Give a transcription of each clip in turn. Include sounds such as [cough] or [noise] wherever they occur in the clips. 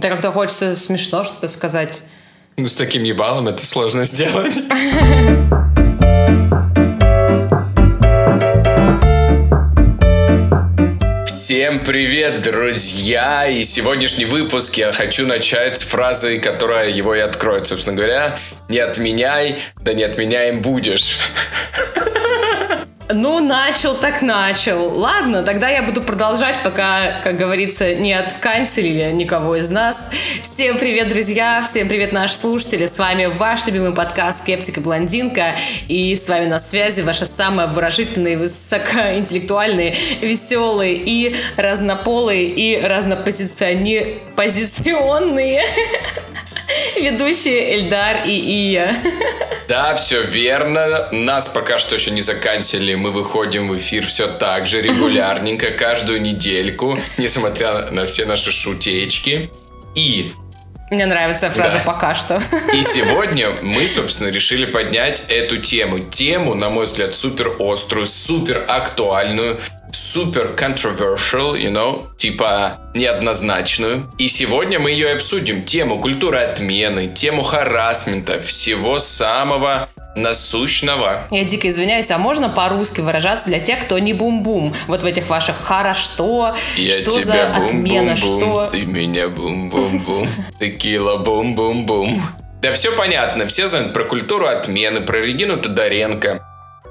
Да как-то хочется смешно что-то сказать. Ну, с таким ебалом это сложно сделать. [laughs] Всем привет, друзья! И сегодняшний выпуск я хочу начать с фразы, которая его и откроет. Собственно говоря, не отменяй, да не отменяем будешь. [laughs] Ну, начал так начал. Ладно, тогда я буду продолжать, пока, как говорится, не отканцелили никого из нас. Всем привет, друзья! Всем привет, наши слушатели! С вами ваш любимый подкаст «Скептик и блондинка». И с вами на связи ваши самые выражительные, высокоинтеллектуальные, веселые и разнополые и разнопозиционные [laughs] ведущие Эльдар и Ия. Да, все верно. Нас пока что еще не заканчивали. Мы выходим в эфир все так же регулярненько, [laughs] каждую недельку, несмотря на все наши шутечки. И мне нравится фраза да. «пока что». И [laughs] сегодня мы, собственно, решили поднять эту тему. Тему, на мой взгляд, супер острую, супер актуальную, супер controversial, you know, типа неоднозначную. И сегодня мы ее обсудим. Тему культуры отмены, тему харасмента, всего самого насущного. Я дико извиняюсь, а можно по-русски выражаться для тех, кто не бум-бум? Вот в этих ваших что? Я что тебя за бум, отмена? бум, бум, что? Ты меня бум-бум-бум. Текила бум-бум-бум. Да все понятно, все знают про культуру отмены, про Регину Тодоренко,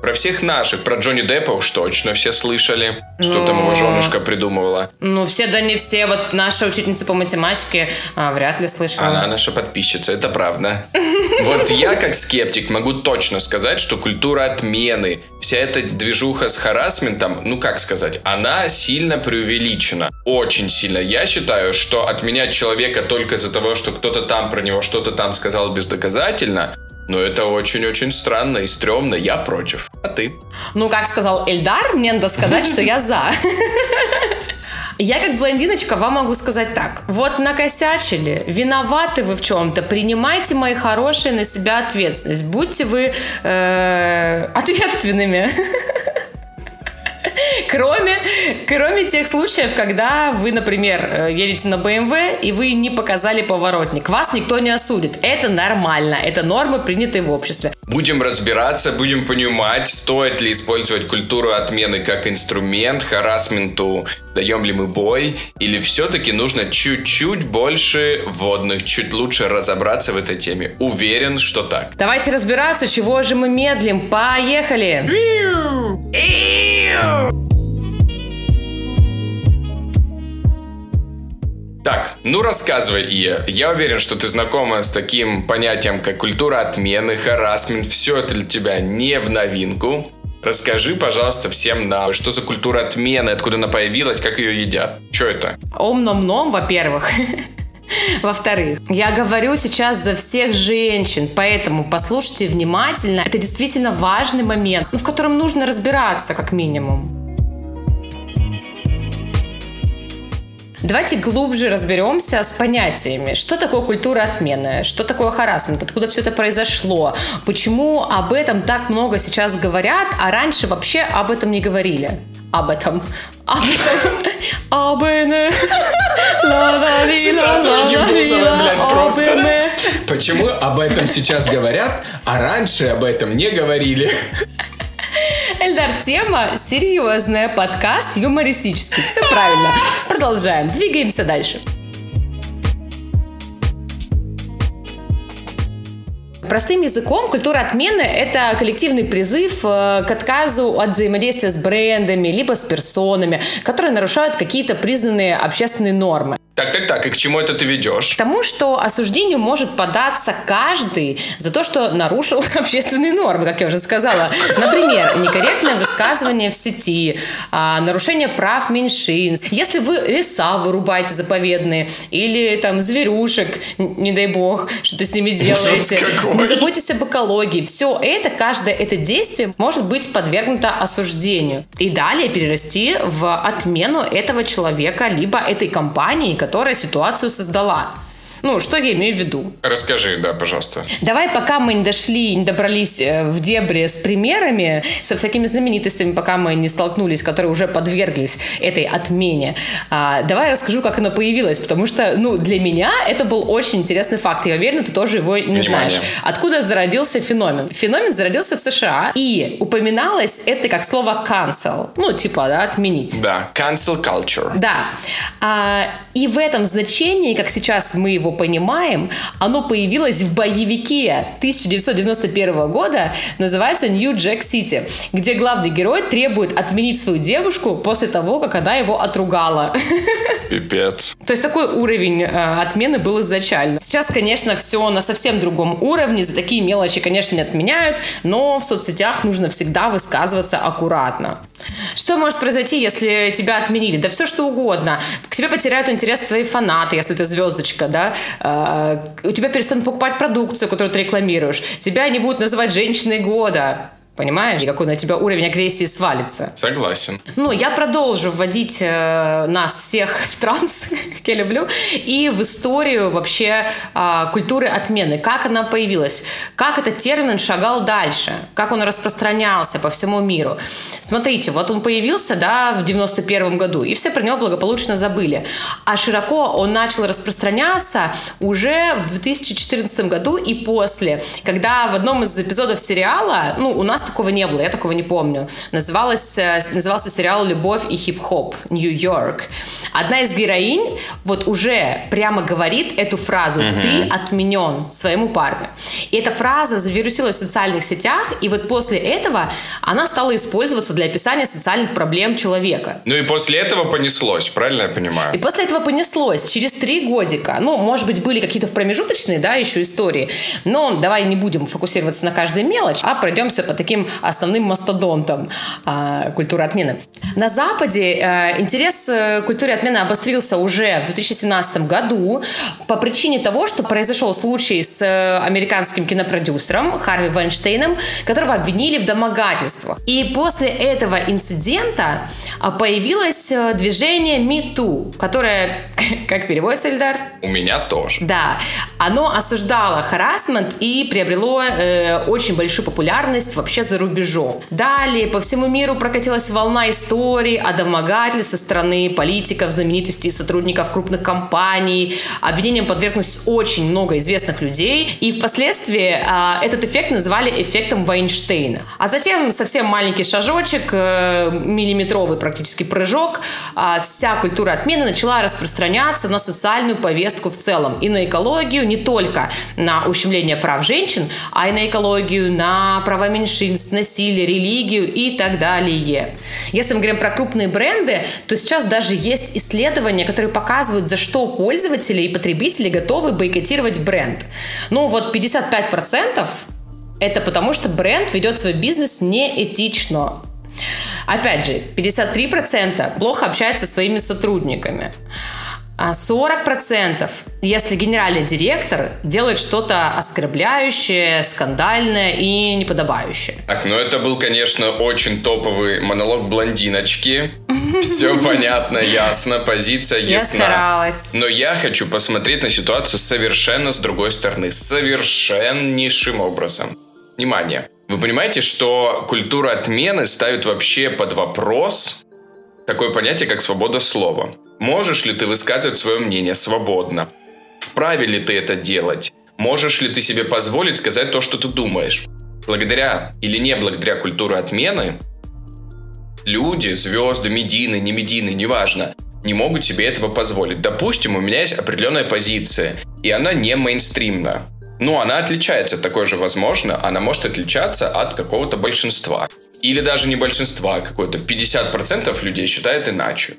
про всех наших, про Джонни Деппа уж точно все слышали, что Ну. там его женушка придумывала. Ну, все да не все. Вот наша учительница по математике а, вряд ли слышала. Она наша подписчица, это правда. [laughs] Вот я, как скептик, могу точно сказать, что культура отмены, вся эта движуха с харасментом, ну как сказать, она сильно преувеличена. Очень сильно. Я считаю, что отменять человека только из-за того, что кто-то там про него что-то там сказал бездоказательно, ну это очень-очень странно и стрёмно. Я против. А ты? Ну, как сказал Эльдар, мне надо сказать, что я за. Я как блондиночка вам могу сказать так. Вот накосячили, виноваты вы в чем-то, принимайте, мои хорошие, на себя ответственность. Будьте вы э, ответственными. Кроме, кроме тех случаев, когда вы, например, э, едете на BMW и вы не показали поворотник. Вас никто не осудит. Это нормально. Это нормы, принятые в обществе. Будем разбираться, будем понимать, стоит ли использовать культуру отмены как инструмент, харасменту даем ли мы бой, или все-таки нужно чуть-чуть больше вводных, чуть лучше разобраться в этой теме. Уверен, что так. Давайте разбираться, чего же мы медлим. Поехали! Так, ну рассказывай, Ия. Я уверен, что ты знакома с таким понятием, как культура отмены, харасмент. Все это для тебя не в новинку. Расскажи, пожалуйста, всем нам, что за культура отмены, откуда она появилась, как ее едят. Что это? Ом-ном-ном, во-первых. [laughs] Во-вторых, я говорю сейчас за всех женщин, поэтому послушайте внимательно. Это действительно важный момент, в котором нужно разбираться, как минимум. Давайте глубже разберемся с понятиями. Что такое культура отмены? Что такое харасмент? Откуда все это произошло? Почему об этом так много сейчас говорят, а раньше вообще об этом не говорили? Об этом. Об этом. Об этом. Цитату Аргибузова, блядь, просто. Почему об этом сейчас говорят, а раньше об этом не говорили? Эльдар, тема серьезная, подкаст юмористический. Все правильно. Продолжаем, двигаемся дальше. Простым языком культура отмены – это коллективный призыв э, к отказу от взаимодействия с брендами, либо с персонами, которые нарушают какие-то признанные общественные нормы. Так, так, так, и к чему это ты ведешь? К тому, что осуждению может податься каждый за то, что нарушил [laughs] общественные нормы, как я уже сказала. Например, некорректное высказывание в сети, а, нарушение прав меньшинств. Если вы леса вырубаете заповедные или там зверюшек, не дай бог, что-то с ними делаете. Не заботьтесь об экологии. Все это, каждое это действие может быть подвергнуто осуждению. И далее перерасти в отмену этого человека, либо этой компании, которая ситуацию создала. Ну, что я имею в виду? Расскажи, да, пожалуйста. Давай, пока мы не дошли, не добрались э, в дебри с примерами, со всякими знаменитостями, пока мы не столкнулись, которые уже подверглись этой отмене, а, давай я расскажу, как оно появилось, потому что, ну, для меня это был очень интересный факт. Я уверена, ты тоже его не Внимание. знаешь. Откуда зародился феномен? Феномен зародился в США, и упоминалось это как слово cancel. Ну, типа, да, отменить. Да, cancel culture. Да. А, и в этом значении, как сейчас мы его понимаем, оно появилось в боевике 1991 года, называется New Jack City, где главный герой требует отменить свою девушку после того, как она его отругала. [laughs] Пипец. То есть такой уровень э, отмены был изначально. Сейчас, конечно, все на совсем другом уровне, за такие мелочи, конечно, не отменяют, но в соцсетях нужно всегда высказываться аккуратно. Что может произойти, если тебя отменили? Да все что угодно. К тебе потеряют интерес твои фанаты, если ты звездочка, да? Э, у тебя перестанут покупать продукцию, которую ты рекламируешь. Тебя не будут называть женщиной года. Понимаешь, какой на тебя уровень агрессии свалится. Согласен. Ну, я продолжу вводить э, нас всех [laughs] в транс, [laughs] как я люблю, и в историю вообще э, культуры отмены. Как она появилась, как этот термин шагал дальше, как он распространялся по всему миру. Смотрите, вот он появился, да, в 91 году, и все про него благополучно забыли. А широко он начал распространяться уже в 2014 году и после, когда в одном из эпизодов сериала, ну, у нас такого не было, я такого не помню. Называлось, э, назывался сериал «Любовь и хип-хоп. Нью-Йорк». Одна из героинь вот уже прямо говорит эту фразу «ты отменен» своему парню. И эта фраза завирусилась в социальных сетях, и вот после этого она стала использоваться для описания социальных проблем человека. Ну и после этого понеслось, правильно я И понимаю? после этого понеслось. Через три годика, ну, может быть, были какие-то промежуточные, да, еще истории, но давай не будем фокусироваться на каждой мелочь, а пройдемся по таким основным мастодонтам а, культуры отмены. На Западе э, интерес э, к культуре отмены обострился уже в 2017 году по причине того, что произошел случай с э, американским кинопродюсером Харви Вайнштейном, которого обвинили в домогательствах. И после этого инцидента а, появилось э, движение Me Too, которое, [laughs] как переводится, Эльдар? У меня тоже. Да, оно осуждало харасмент и приобрело э, очень большую популярность вообще за рубежом. Далее по всему миру прокатилась волна историй о домогательстве со стороны политиков, знаменитостей, сотрудников крупных компаний. Обвинениям подверглось очень много известных людей. И впоследствии э, этот эффект называли эффектом Вайнштейна. А затем совсем маленький шажочек, э, миллиметровый практически прыжок, а, вся культура отмены начала распространяться на социальную повестку в целом и на экологию, не только на ущемление прав женщин, а и на экологию, на права меньшинств, насилие, религию и так далее. Если мы говорим про крупные бренды, то сейчас даже есть исследования, которые показывают, за что пользователи и потребители готовы бойкотировать бренд. Ну вот 55% это потому, что бренд ведет свой бизнес неэтично. Опять же, 53% плохо общается со своими сотрудниками. А 40%, если генеральный директор делает что-то оскорбляющее, скандальное и неподобающее. Так, ну это был, конечно, очень топовый монолог блондиночки. Все [laughs] понятно, ясно, позиция Я ясна. старалась. Но я хочу посмотреть на ситуацию совершенно с другой стороны. Совершеннейшим образом. Внимание. Вы понимаете, что культура отмены ставит вообще под вопрос такое понятие, как свобода слова. Можешь ли ты высказывать свое мнение свободно? Вправе ли ты это делать? Можешь ли ты себе позволить сказать то, что ты думаешь? Благодаря или не благодаря культуре отмены, люди, звезды, медийные, не медийные, неважно, не могут себе этого позволить. Допустим, у меня есть определенная позиция, и она не мейнстримна. Ну, она отличается, такой же возможно, она может отличаться от какого-то большинства. Или даже не большинства, а какое-то 50% людей считает иначе.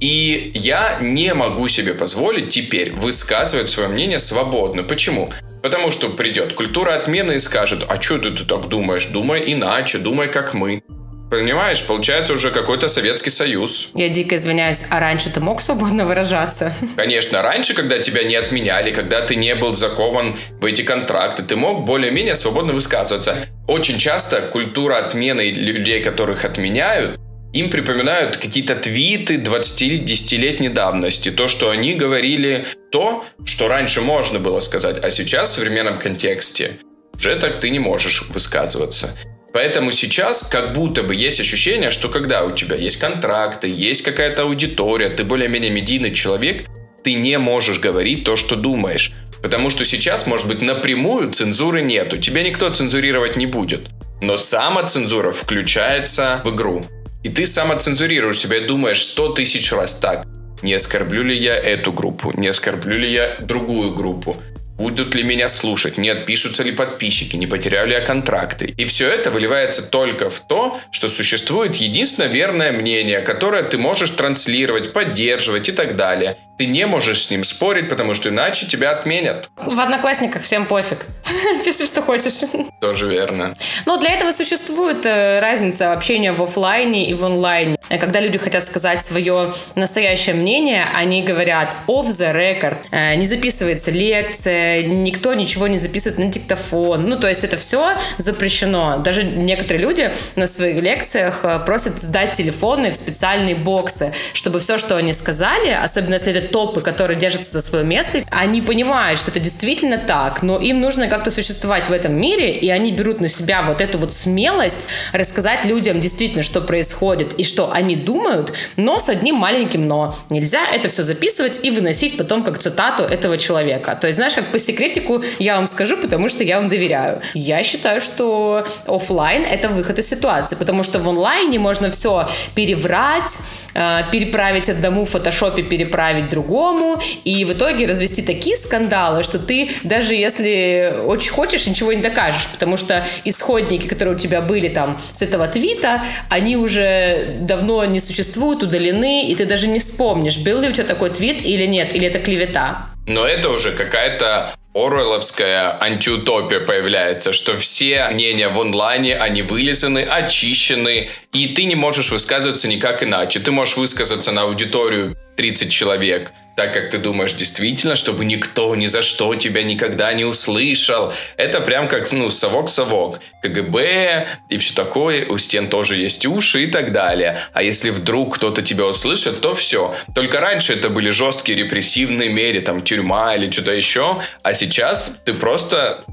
И я не могу себе позволить теперь высказывать свое мнение свободно. Почему? Потому что придет культура отмены и скажет, а что ты, ты так думаешь? Думай иначе, думай как мы. Понимаешь, получается уже какой-то Советский Союз. Я дико извиняюсь, а раньше ты мог свободно выражаться? [laughs] Конечно, раньше, когда тебя не отменяли, когда ты не был закован в эти контракты, ты мог более-менее свободно высказываться. Очень часто культура отмены людей, которых отменяют, им припоминают какие-то твиты 20-10-летней давности. То, что они говорили, то, что раньше можно было сказать, а сейчас в современном контексте уже так ты не можешь высказываться. Поэтому сейчас как будто бы есть ощущение, что когда у тебя есть контракты, есть какая-то аудитория, ты более-менее медийный человек, ты не можешь говорить то, что думаешь. Потому что сейчас, может быть, напрямую цензуры нету. Тебя никто цензурировать не будет. Но самоцензура включается в игру. И ты самоцензурируешь себя и думаешь сто тысяч раз так. Не оскорблю ли я эту группу? Не оскорблю ли я другую группу? Будут ли меня слушать? Не отпишутся ли подписчики? Не потеряю ли я контракты? И все это выливается только в то, что существует единственное верное мнение, которое ты можешь транслировать, поддерживать и так далее. Ты не можешь с ним спорить, потому что иначе тебя отменят. В Одноклассниках всем пофиг. [laughs] Пиши, что хочешь. Тоже верно. Но для этого существует э, разница общения в офлайне и в онлайне. Когда люди хотят сказать свое настоящее мнение, они говорят off the record. Э, не записывается лекция, никто ничего не записывает на диктофон. Ну, то есть это все запрещено. Даже некоторые люди на своих лекциях э, просят сдать телефоны в специальные боксы, чтобы все, что они сказали, особенно если это топы, которые держатся за свое место, они понимают, что это действительно так, но им нужно как-то существовать в этом мире, и они берут на себя вот эту вот смелость рассказать людям действительно, что происходит и что они думают, но с одним маленьким но. Нельзя это все записывать и выносить потом как цитату этого человека. То есть, знаешь, как по секретику я вам скажу, потому что я вам доверяю. Я считаю, что офлайн это выход из ситуации, потому что в онлайне можно все переврать, э, переправить одному в фотошопе, переправить другому, и в итоге развести такие скандалы, что ты даже если очень хочешь, ничего не докажешь, потому что исходники, которые у тебя были там с этого твита, они уже давно не существуют, удалены, и ты даже не вспомнишь, был ли у тебя такой твит или нет, или это клевета. Но это уже какая-то Оруэлловская антиутопия появляется, что все мнения в онлайне, они вылизаны, очищены, и ты не можешь высказываться никак иначе. Ты можешь высказаться на аудиторию 30 человек, так как ты думаешь действительно, чтобы никто ни за что тебя никогда не услышал. Это прям как, ну, совок-совок. КГБ и все такое, у стен тоже есть уши и так далее. А если вдруг кто-то тебя услышит, то все. Только раньше это были жесткие репрессивные меры, там, тюрьма или что-то еще, а сейчас ты просто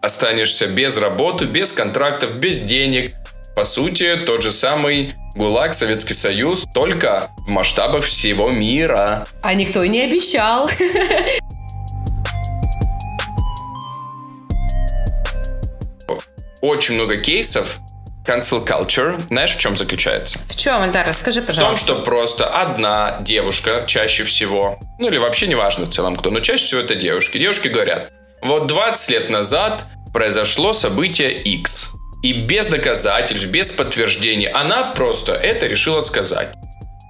останешься без работы, без контрактов, без денег, по сути, тот же самый ГУЛАГ, Советский Союз, только в масштабах всего мира. А никто и не обещал. Очень много кейсов cancel culture, знаешь, в чем заключается? В чем, Альдар, расскажи, пожалуйста. В том, что просто одна девушка чаще всего, ну или вообще не важно в целом кто, но чаще всего это девушки. Девушки говорят, вот 20 лет назад произошло событие X. И без доказательств, без подтверждений, она просто это решила сказать.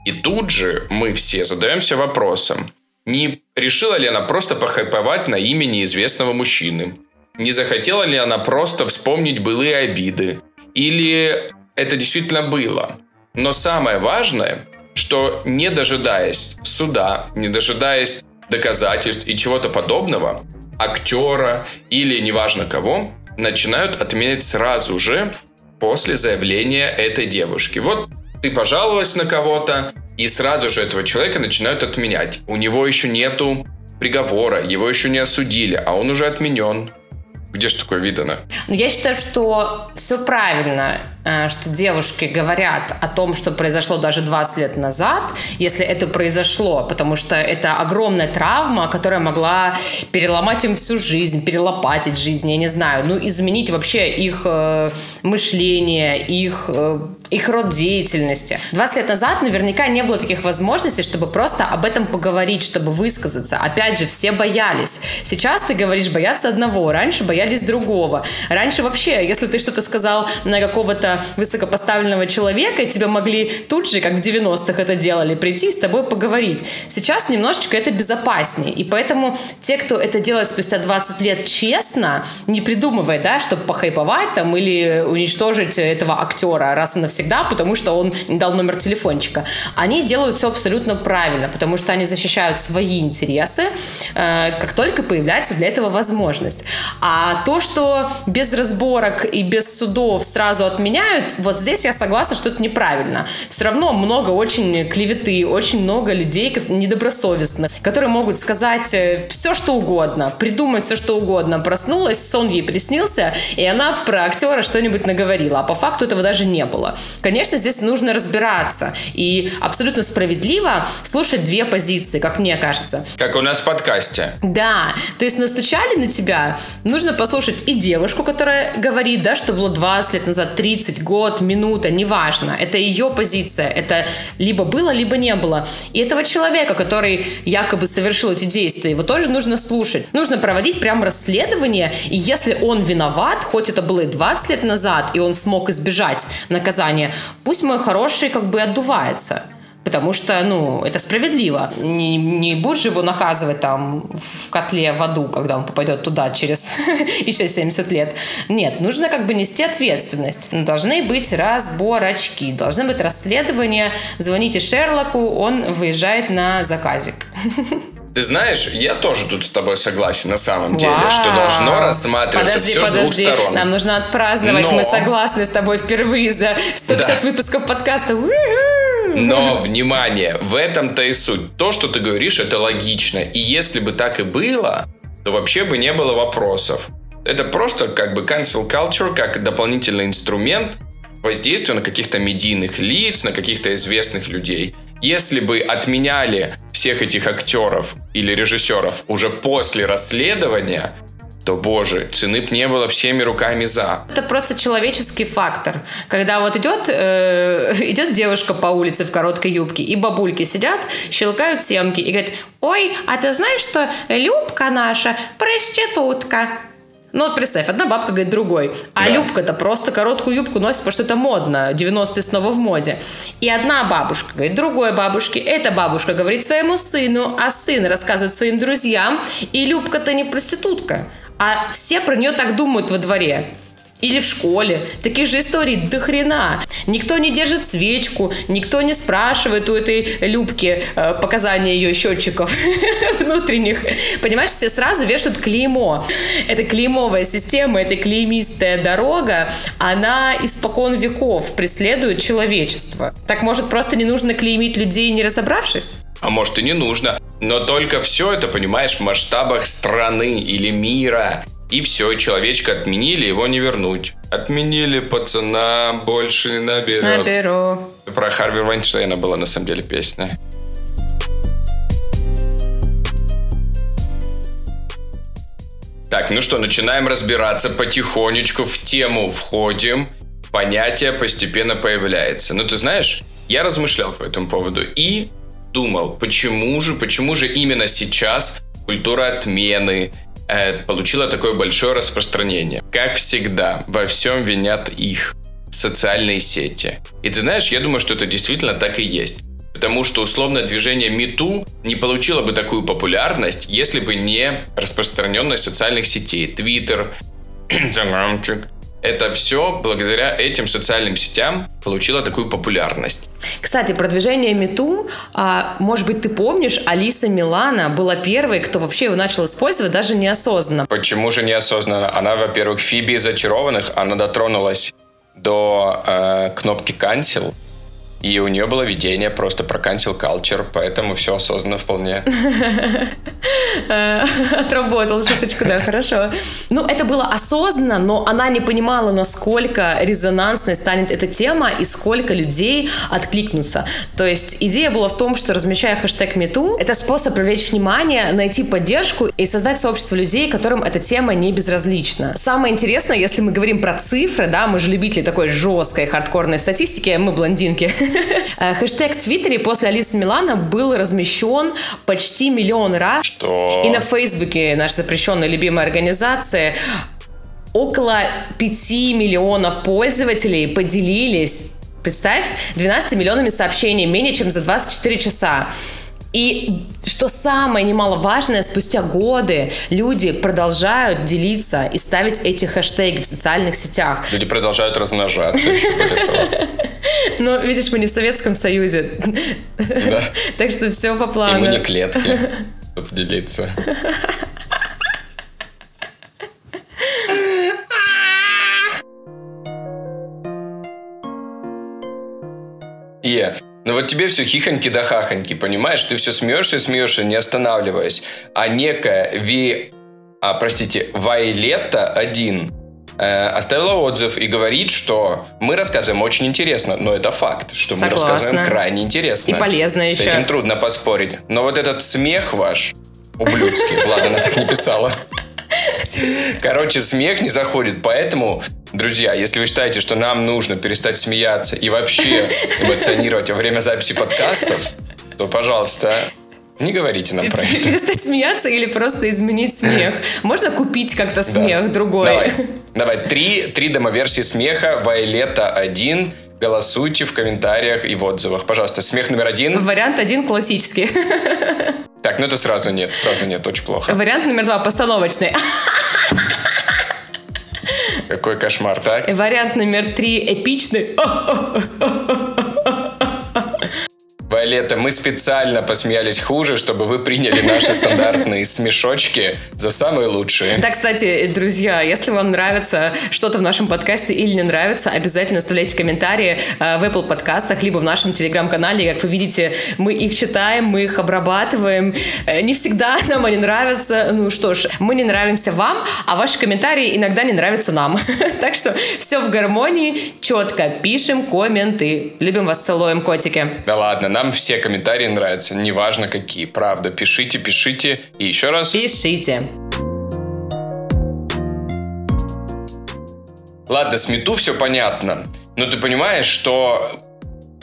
И тут же мы все задаемся вопросом, не решила ли она просто похайповать на имя неизвестного мужчины? Не захотела ли она просто вспомнить былые обиды? Или это действительно было? Но самое важное, что не дожидаясь суда, не дожидаясь доказательств и чего-то подобного, актера или неважно кого, начинают отменять сразу же после заявления этой девушки. Вот ты пожаловалась на кого-то, и сразу же этого человека начинают отменять. У него еще нету приговора, его еще не осудили, а он уже отменен. Где же такое видано? Ну, я считаю, что все правильно, что девушки говорят о том, что произошло даже 20 лет назад, если это произошло, потому что это огромная травма, которая могла переломать им всю жизнь, перелопатить жизнь, я не знаю, ну, изменить вообще их э, мышление, их, э, их род деятельности. 20 лет назад наверняка не было таких возможностей, чтобы просто об этом поговорить, чтобы высказаться. Опять же, все боялись. Сейчас ты говоришь, бояться одного, раньше боялись другого. Раньше вообще, если ты что-то сказал на какого-то высокопоставленного человека, тебя могли тут же, как в 90-х это делали, прийти с тобой поговорить. Сейчас немножечко это безопаснее. И поэтому те, кто это делает спустя 20 лет честно, не придумывая, да, чтобы похайповать там или уничтожить этого актера раз и навсегда, потому что он не дал номер телефончика, они делают все абсолютно правильно, потому что они защищают свои интересы, э, как только появляется для этого возможность. А то, что без разборок и без судов сразу отменяют, обвиняют, вот здесь я согласна, что это неправильно. Все равно много очень клеветы, очень много людей недобросовестных, которые могут сказать э, все, что угодно, придумать все, что угодно. Проснулась, сон ей приснился, и она про актера что-нибудь наговорила, а по факту этого даже не было. Конечно, здесь нужно разбираться, и абсолютно справедливо слушать две позиции, как мне кажется. Как у нас в подкасте. Да, то есть настучали на тебя, нужно послушать и девушку, которая говорит, да, что было 20 лет назад, 30, год, минута, неважно. Это ее позиция, это либо было, либо не было. И этого человека, который якобы совершил эти действия, его тоже нужно слушать. Нужно проводить прям расследование, и если он виноват, хоть это было и 20 лет назад, и он смог избежать наказания, пусть мой хороший как бы отдувается. Потому что, ну, это справедливо. Не, не будешь его наказывать там в котле в аду, когда он попадет туда через [laughs] еще 70 лет. Нет, нужно как бы нести ответственность. Должны быть разборочки, должны быть расследования. Звоните Шерлоку, он выезжает на заказик. [laughs] Ты знаешь, я тоже тут с тобой согласен на самом деле, Вау. что должно рассматриваться подожди, все подожди. с двух сторон. Нам нужно отпраздновать, Но... мы согласны с тобой впервые за 150 да. выпусков подкаста. У-ху! Но, внимание, в этом-то и суть. То, что ты говоришь, это логично. И если бы так и было, то вообще бы не было вопросов. Это просто как бы cancel culture, как дополнительный инструмент воздействия на каких-то медийных лиц, на каких-то известных людей. Если бы отменяли всех этих актеров или режиссеров уже после расследования, то, боже, цены б не было всеми руками за. Это просто человеческий фактор. Когда вот идет, э, [laughs] идет девушка по улице в короткой юбке, и бабульки сидят, щелкают семки и говорят, ой, а ты знаешь, что Любка наша проститутка? Ну вот представь, одна бабка говорит другой, а да. Любка-то просто короткую юбку носит, потому что это модно, 90-е снова в моде. И одна бабушка говорит другой бабушке, эта бабушка говорит своему сыну, а сын рассказывает своим друзьям, и Любка-то не проститутка а все про нее так думают во дворе. Или в школе. Таких же историй до хрена. Никто не держит свечку, никто не спрашивает у этой Любки э, показания ее счетчиков [laughs] внутренних. Понимаешь, все сразу вешают клеймо. Это клеймовая система, это клеймистая дорога, она испокон веков преследует человечество. Так может просто не нужно клеймить людей, не разобравшись? А может и не нужно. Но только все это, понимаешь, в масштабах страны или мира. И все, человечка отменили, его не вернуть. Отменили пацана, больше не наберет. Наберу. Про Харви Вайнштейна была на самом деле песня. Так, ну что, начинаем разбираться потихонечку в тему входим. Понятие постепенно появляется. Ну, ты знаешь, я размышлял по этому поводу. И думал, почему же, почему же именно сейчас культура отмены э, получила такое большое распространение. Как всегда, во всем винят их социальные сети. И ты знаешь, я думаю, что это действительно так и есть. Потому что условное движение МИТУ не получило бы такую популярность, если бы не распространенность социальных сетей. Твиттер, [clears throat] Инстаграмчик, это все благодаря этим социальным сетям получило такую популярность. Кстати, продвижение Мету, а, может быть, ты помнишь, Алиса Милана была первой, кто вообще его начал использовать даже неосознанно. Почему же неосознанно? Она, во-первых, Фиби из «Зачарованных», она дотронулась до э, кнопки «Cancel», и у нее было видение просто про cancel culture, поэтому все осознанно вполне. [laughs] Отработал шуточку, да, хорошо. Ну, это было осознанно, но она не понимала, насколько резонансной станет эта тема и сколько людей откликнутся. То есть идея была в том, что размещая хэштег #MeToo, это способ привлечь внимание, найти поддержку и создать сообщество людей, которым эта тема не безразлична. Самое интересное, если мы говорим про цифры, да, мы же любители такой жесткой хардкорной статистики, мы блондинки, [laughs] хэштег в Твиттере после Алисы Милана был размещен почти миллион раз. Что? И на Фейсбуке, наша запрещенная любимая организация, около 5 миллионов пользователей поделились Представь, 12 миллионами сообщений менее чем за 24 часа. И что самое немаловажное, спустя годы люди продолжают делиться и ставить эти хэштеги в социальных сетях. Люди продолжают размножаться. [laughs] Ну, видишь, мы не в Советском Союзе. Да. [laughs] Так что все по плану. И мы не клетки, [laughs] чтобы делиться. Е, ну вот тебе все хихоньки да хахоньки, понимаешь? Ты все смеешься и смеешься, не останавливаясь. А некая Ви... А, простите, Вайлетта один э, оставила отзыв и говорит, что мы рассказываем очень интересно, но это факт, что Согласна. мы рассказываем крайне интересно. И полезно С еще. этим трудно поспорить. Но вот этот смех ваш, ублюдский, [laughs] ладно, она так не писала. Короче, смех не заходит, поэтому, друзья, если вы считаете, что нам нужно перестать смеяться и вообще эмоционировать во время записи подкастов, то, пожалуйста, не говорите нам про это. Перестать смеяться или просто изменить смех. Можно купить как-то смех Да. другой. Давай, давай. Три, три демо-версии смеха. Вайлета 1. Голосуйте в комментариях и в отзывах. Пожалуйста, смех номер один. Вариант один классический. Так, ну это сразу нет, сразу нет, очень плохо. Вариант номер два постановочный. Какой кошмар, так? Вариант номер три эпичный. Вайолета, мы специально посмеялись хуже, чтобы вы приняли наши стандартные смешочки за самые лучшие. Да, кстати, друзья, если вам нравится что-то в нашем подкасте или не нравится, обязательно оставляйте комментарии э, в Apple подкастах, либо в нашем телеграм-канале. Как вы видите, мы их читаем, мы их обрабатываем. Э, Не всегда [laughs] нам они нравятся. Ну что ж, мы не нравимся вам, а ваши комментарии иногда не нравятся нам. [laughs] Так что все в гармонии, четко пишем комменты. Любим вас, целуем, котики. Да ладно, нам все комментарии нравятся, неважно какие, правда. Пишите, пишите. И еще раз, Пишите. ладно, с Мету все понятно. Но ты понимаешь, что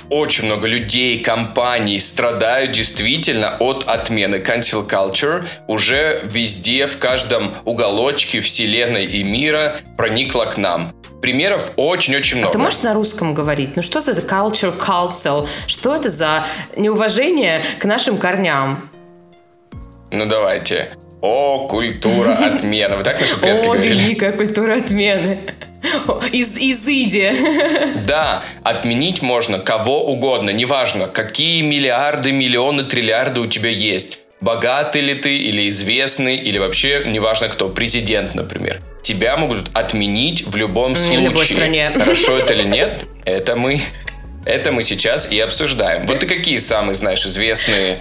очень много людей, компаний страдают действительно от отмены cancel culture. Уже везде, в каждом уголочке вселенной и мира проникла к нам. Примеров очень-очень много. Ты можешь на русском говорить? Ну что за это culture council? Что это за неуважение к нашим корням? Ну давайте. О, культура [laughs] отмена. Вы так наши предки О, говорили? великая культура отмены. Из, изыди. [laughs] Да, отменить можно кого угодно, неважно, какие миллиарды, миллионы, триллиарды у тебя есть. Богатый ли ты, или известный, или вообще неважно кто, президент, например. Тебя могут отменить в любом в случае. любой стране. [laughs] Хорошо это или нет, это мы, это мы сейчас и обсуждаем. Вот ты какие самые, знаешь, известные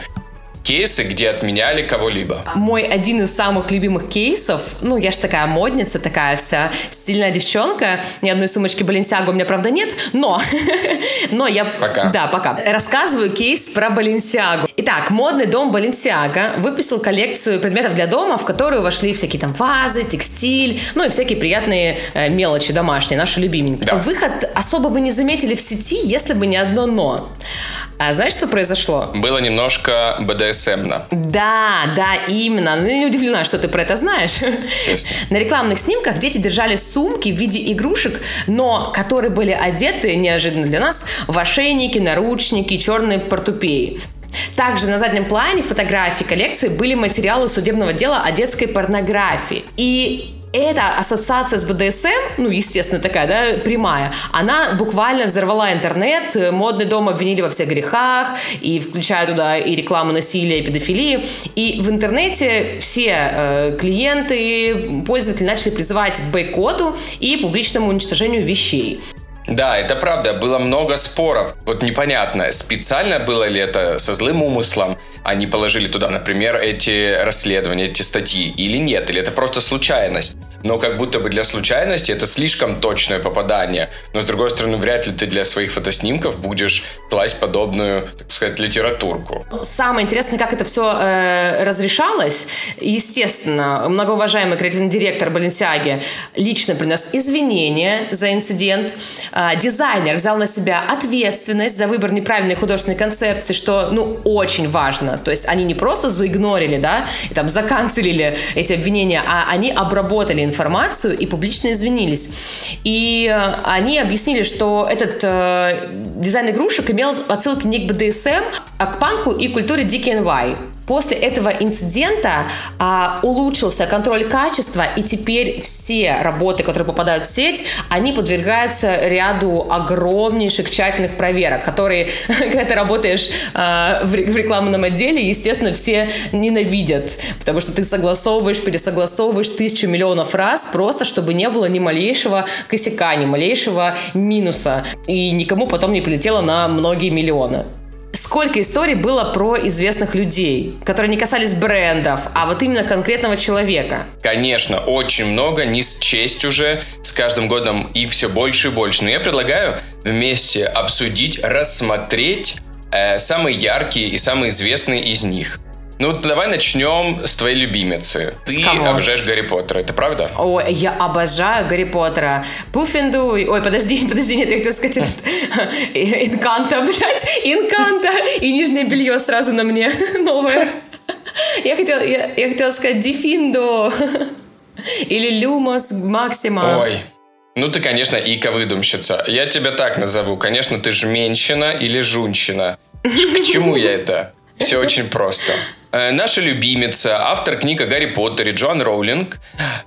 кейсы, где отменяли кого-либо? Мой один из самых любимых кейсов, ну, я ж такая модница, такая вся стильная девчонка, ни одной сумочки Баленсиаго у меня, правда, нет, но, [laughs] но я... Пока. Да, пока. Рассказываю кейс про Баленсиагу. Итак, модный дом Баленсиага выпустил коллекцию предметов для дома, в которую вошли всякие там вазы, текстиль, ну и всякие приятные э, мелочи домашние, наши любименькие. Да. Выход особо бы не заметили в сети, если бы не одно «но». А знаешь, что произошло? Было немножко БДСМно. Да, да, именно. Ну, не удивлена, что ты про это знаешь. На рекламных снимках дети держали сумки в виде игрушек, но которые были одеты, неожиданно для нас, в ошейники, наручники, черные портупеи. Также на заднем плане фотографии коллекции были материалы судебного дела о детской порнографии. И эта ассоциация с БДСМ, ну, естественно, такая, да, прямая, она буквально взорвала интернет, модный дом обвинили во всех грехах, и включая туда и рекламу насилия, и педофилии. И в интернете все э, клиенты, пользователи начали призывать к бойкоту и публичному уничтожению вещей. Да, это правда, было много споров. Вот непонятно, специально было ли это со злым умыслом, они положили туда, например, эти расследования, эти статьи, или нет, или это просто случайность. Но как будто бы для случайности это слишком точное попадание. Но с другой стороны, вряд ли ты для своих фотоснимков будешь класть подобную, так сказать, литературку. Самое интересное, как это все э, разрешалось. Естественно, многоуважаемый креативный директор Баленсиаги лично принес извинения за инцидент. А, дизайнер взял на себя ответственность за выбор неправильной художественной концепции, что, ну, очень важно. То есть они не просто заигнорили, да, и там заканцелили эти обвинения, а они обработали информацию и публично извинились. И э, они объяснили, что этот э, дизайн игрушек имел отсылки не к БДСМ, а к панку и культуре DKNY. После этого инцидента а, улучшился контроль качества, и теперь все работы, которые попадают в сеть, они подвергаются ряду огромнейших тщательных проверок, которые, [laughs] когда ты работаешь а, в, в рекламном отделе, естественно, все ненавидят, потому что ты согласовываешь, пересогласовываешь тысячу миллионов раз, просто чтобы не было ни малейшего косяка, ни малейшего минуса, и никому потом не прилетело на многие миллионы сколько историй было про известных людей, которые не касались брендов, а вот именно конкретного человека. Конечно, очень много, не счесть уже, с каждым годом и все больше и больше. Но я предлагаю вместе обсудить, рассмотреть э, самые яркие и самые известные из них. Ну, давай начнем с твоей любимицы. Ты обожаешь Гарри Поттера, это правда? Ой, я обожаю Гарри Поттера. Пуффинду... Ой, подожди, [laughs] подожди, нет, я хотела сказать [laughs] Инканта, [laughs] блядь, Инканта. И нижнее белье сразу на мне новое. Я хотела, я, я хотела сказать Дефиндо. Или Люмос Максима. Ой, ну ты, конечно, ика-выдумщица. Я тебя так назову. Конечно, ты жменщина или жунщина. К чему я это? Все очень просто. Э, наша любимица, автор книг о Гарри Поттере Джоан Роулинг,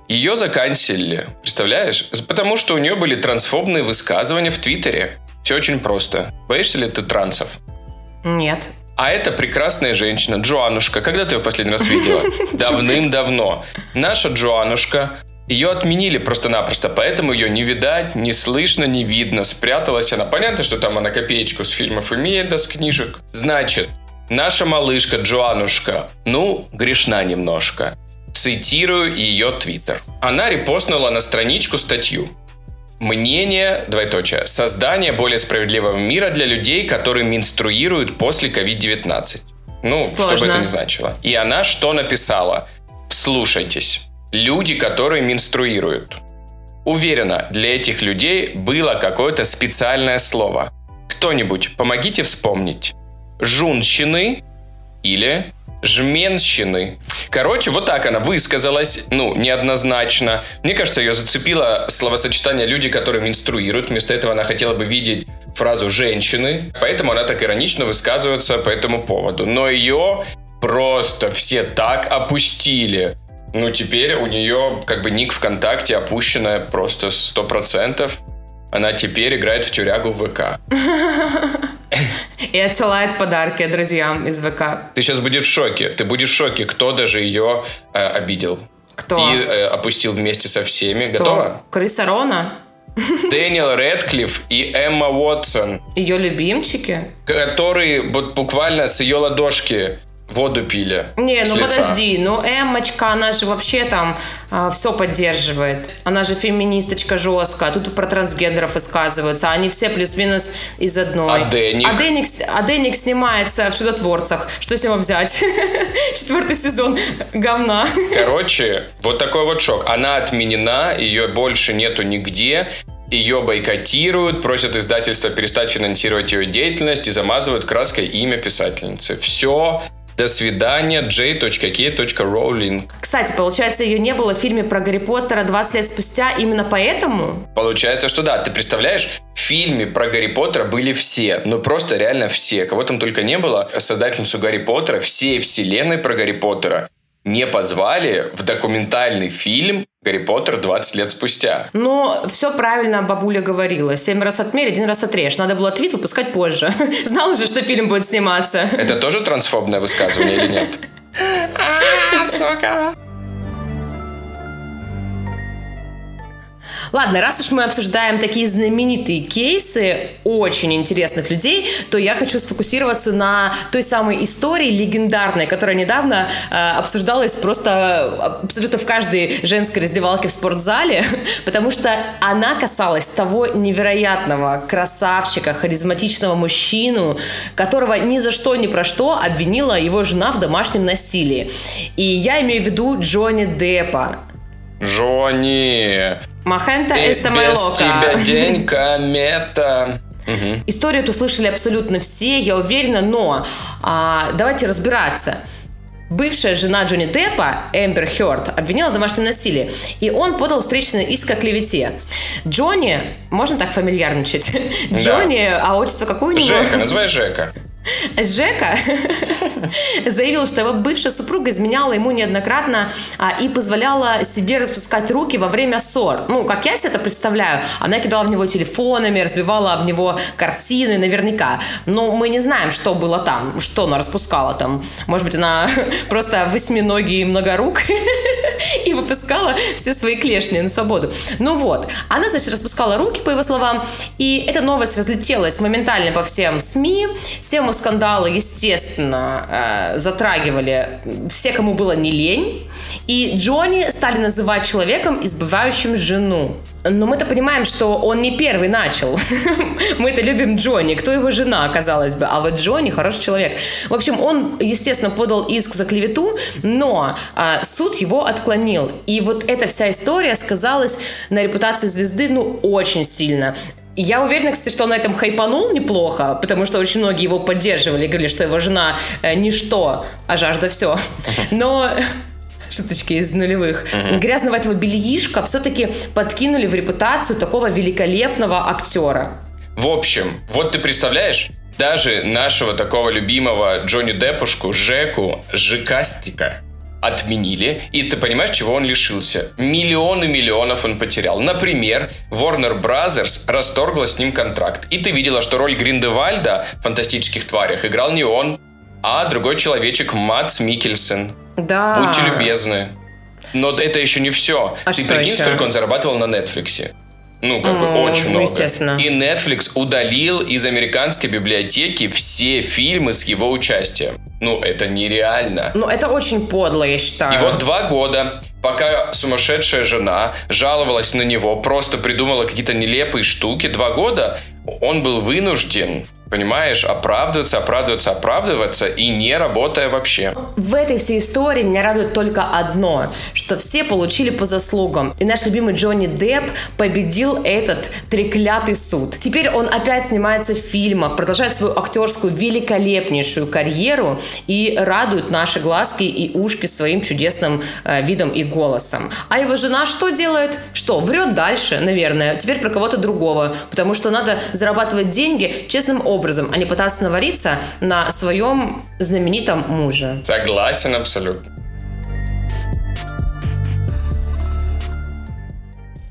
ее заканчивали. Представляешь? Потому что у нее были трансфобные высказывания в Твиттере. Все очень просто. Боишься ли ты трансов? Нет. А это прекрасная женщина, Джоанушка. Когда ты ее в последний раз видела? [laughs] Давным-давно. Наша Джоанушка ее отменили просто-напросто, поэтому ее не видать, не слышно, не видно. Спряталась она. Понятно, что там она копеечку с фильмов имеет, да, с книжек. Значит, Наша малышка Джоанушка, ну, грешна немножко. Цитирую ее твиттер. Она репостнула на страничку статью. Мнение, двоеточие, создание более справедливого мира для людей, которые менструируют после COVID-19. Ну, Сложно. что бы это ни значило. И она что написала? Слушайтесь. Люди, которые менструируют. Уверена, для этих людей было какое-то специальное слово. Кто-нибудь, помогите вспомнить жунщины или жменщины. Короче, вот так она высказалась, ну, неоднозначно. Мне кажется, ее зацепило словосочетание «люди, которые менструируют». Вместо этого она хотела бы видеть фразу «женщины», поэтому она так иронично высказывается по этому поводу. Но ее просто все так опустили. Ну, теперь у нее как бы ник ВКонтакте опущенная просто 100%. Она теперь играет в тюрягу в ВК. [laughs] И отсылает подарки друзьям из ВК. Ты сейчас будешь в шоке. Ты будешь в шоке, кто даже ее э, обидел. Кто? И э, опустил вместе со всеми. Кто? Готова? Крыса Рона? Дэниел Редклифф и Эмма Уотсон. Ее любимчики? Которые вот буквально с ее ладошки воду пили. Не, ну лица. подожди, ну Эммочка, она же вообще там э, все поддерживает. Она же феминисточка жесткая. Тут про трансгендеров высказываются. Они все плюс-минус из одной. А Дэник? А Дэник, а Дэник снимается в «Чудотворцах». Что с него взять? [laughs] Четвертый сезон говна. Короче, вот такой вот шок. Она отменена, ее больше нету нигде ее бойкотируют, просят издательства перестать финансировать ее деятельность и замазывают краской имя писательницы. Все до свидания, j.k.rowling. Кстати, получается, ее не было в фильме про Гарри Поттера 20 лет спустя именно поэтому? Получается, что да. Ты представляешь, в фильме про Гарри Поттера были все. Ну, просто реально все. Кого там только не было. Создательницу Гарри Поттера, всей вселенной про Гарри Поттера не позвали в документальный фильм Гарри Поттер 20 лет спустя. Ну, все правильно бабуля говорила. Семь раз отмерь, один раз отрежь. Надо было твит выпускать позже. [laughs] Знала же, что фильм будет сниматься. Это тоже трансфобное высказывание или нет? [laughs] А, сука. Ладно, раз уж мы обсуждаем такие знаменитые кейсы очень интересных людей, то я хочу сфокусироваться на той самой истории легендарной, которая недавно э, обсуждалась просто абсолютно в каждой женской раздевалке в спортзале, [laughs] потому что она касалась того невероятного красавчика, харизматичного мужчину, которого ни за что, ни про что обвинила его жена в домашнем насилии. И я имею в виду Джонни Деппа. Джонни. Махента эста Без тебя [laughs] день комета. Угу. Историю эту слышали абсолютно все, я уверена, но а, давайте разбираться. Бывшая жена Джонни Деппа, Эмбер Хёрд, обвинила в домашнем насилии, и он подал встречный иск о клевете. Джонни, можно так фамильярничать? [laughs] Да. Джонни, а отчество какое у него? Жека, называй Жека. Жека заявил, что его бывшая супруга изменяла ему неоднократно а, и позволяла себе распускать руки во время ссор. Ну, как я себе это представляю, она кидала в него телефонами, разбивала об него картины, наверняка. Но мы не знаем, что было там, что она распускала там. Может быть, она [laughs] просто восьминогий многорук [laughs] и выпускала все свои клешни на свободу. Ну вот, она, значит, распускала руки, по его словам, и эта новость разлетелась моментально по всем СМИ. Тему скандала, естественно, э, затрагивали все, кому было не лень. И Джонни стали называть человеком, избывающим жену. Но мы-то понимаем, что он не первый начал. [laughs] Мы-то любим Джонни. Кто его жена, казалось бы. А вот Джонни хороший человек. В общем, он, естественно, подал иск за клевету, но а, суд его отклонил. И вот эта вся история сказалась на репутации звезды, ну, очень сильно. Я уверена, кстати, что он на этом хайпанул неплохо, потому что очень многие его поддерживали, говорили, что его жена э, ничто, а жажда все. Но [laughs] шуточки из нулевых. Uh-huh. Грязного этого бельишка все-таки подкинули в репутацию такого великолепного актера. В общем, вот ты представляешь, даже нашего такого любимого Джонни Деппушку, Жеку, Жикастика, отменили, и ты понимаешь, чего он лишился. Миллионы миллионов он потерял. Например, Warner Brothers расторгла с ним контракт. И ты видела, что роль Гриндевальда в «Фантастических тварях» играл не он, а другой человечек Матс Микельсон. Да. Будьте любезны. Но это еще не все. А Ты прикинь, еще? сколько он зарабатывал на Netflix. Ну, как бы Ну, очень много. естественно. И Netflix удалил из американской библиотеки все фильмы с его участием. Ну, это нереально. Ну, это очень подло, я считаю. И вот два года, пока сумасшедшая жена жаловалась на него, просто придумала какие-то нелепые штуки, два года он был вынужден, понимаешь, оправдываться, оправдываться, оправдываться и не работая вообще. В этой всей истории меня радует только одно, что все получили по заслугам. И наш любимый Джонни Депп победил этот треклятый суд. Теперь он опять снимается в фильмах, продолжает свою актерскую великолепнейшую карьеру и радует наши глазки и ушки своим чудесным э, видом и голосом. А его жена что делает? Что, врет дальше, наверное. Теперь про кого-то другого. Потому что надо зарабатывать деньги честным образом, а не пытаться навариться на своем знаменитом муже. Согласен абсолютно.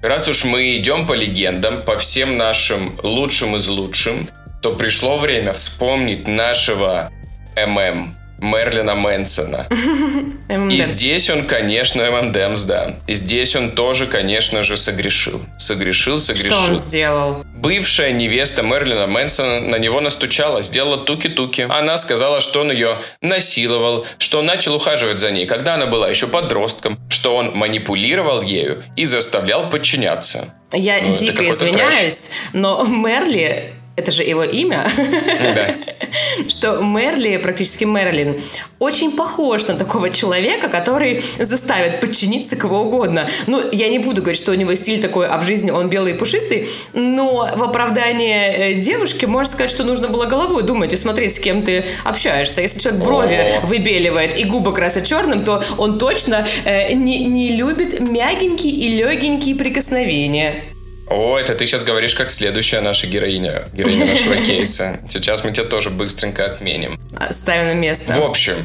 Раз уж мы идем по легендам, по всем нашим лучшим из лучшим, то пришло время вспомнить нашего ММ, Мерлина Мэнсона. [laughs] И ММД. здесь он, конечно, ММДМС, да. И здесь он тоже, конечно же, согрешил. Согрешил, Что согрешил. он сделал? Бывшая невеста Мерлина Мэнсона на него настучала, сделала туки-туки. Она сказала, что он ее насиловал, что он начал ухаживать за ней, когда она была еще подростком, что он манипулировал ею и заставлял подчиняться. Я Ну, дико извиняюсь, но Мерли, это же его имя, Да. [laughs] что Мерли, практически Мерлин, очень похож на такого человека, который заставит подчиниться кого угодно. Ну, я не буду говорить, что у него стиль такой, а в жизни он белый и пушистый, но в оправдание э, девушки можно сказать, что нужно было головой думать и смотреть, с кем ты общаешься. Если человек брови выбеливает и губы красит черным, то он точно э, не, не любит мягенькие и легенькие прикосновения. О, это ты сейчас говоришь как следующая наша героиня, героиня нашего [laughs] кейса. Сейчас мы тебя тоже быстренько отменим. Ставим на место. В общем,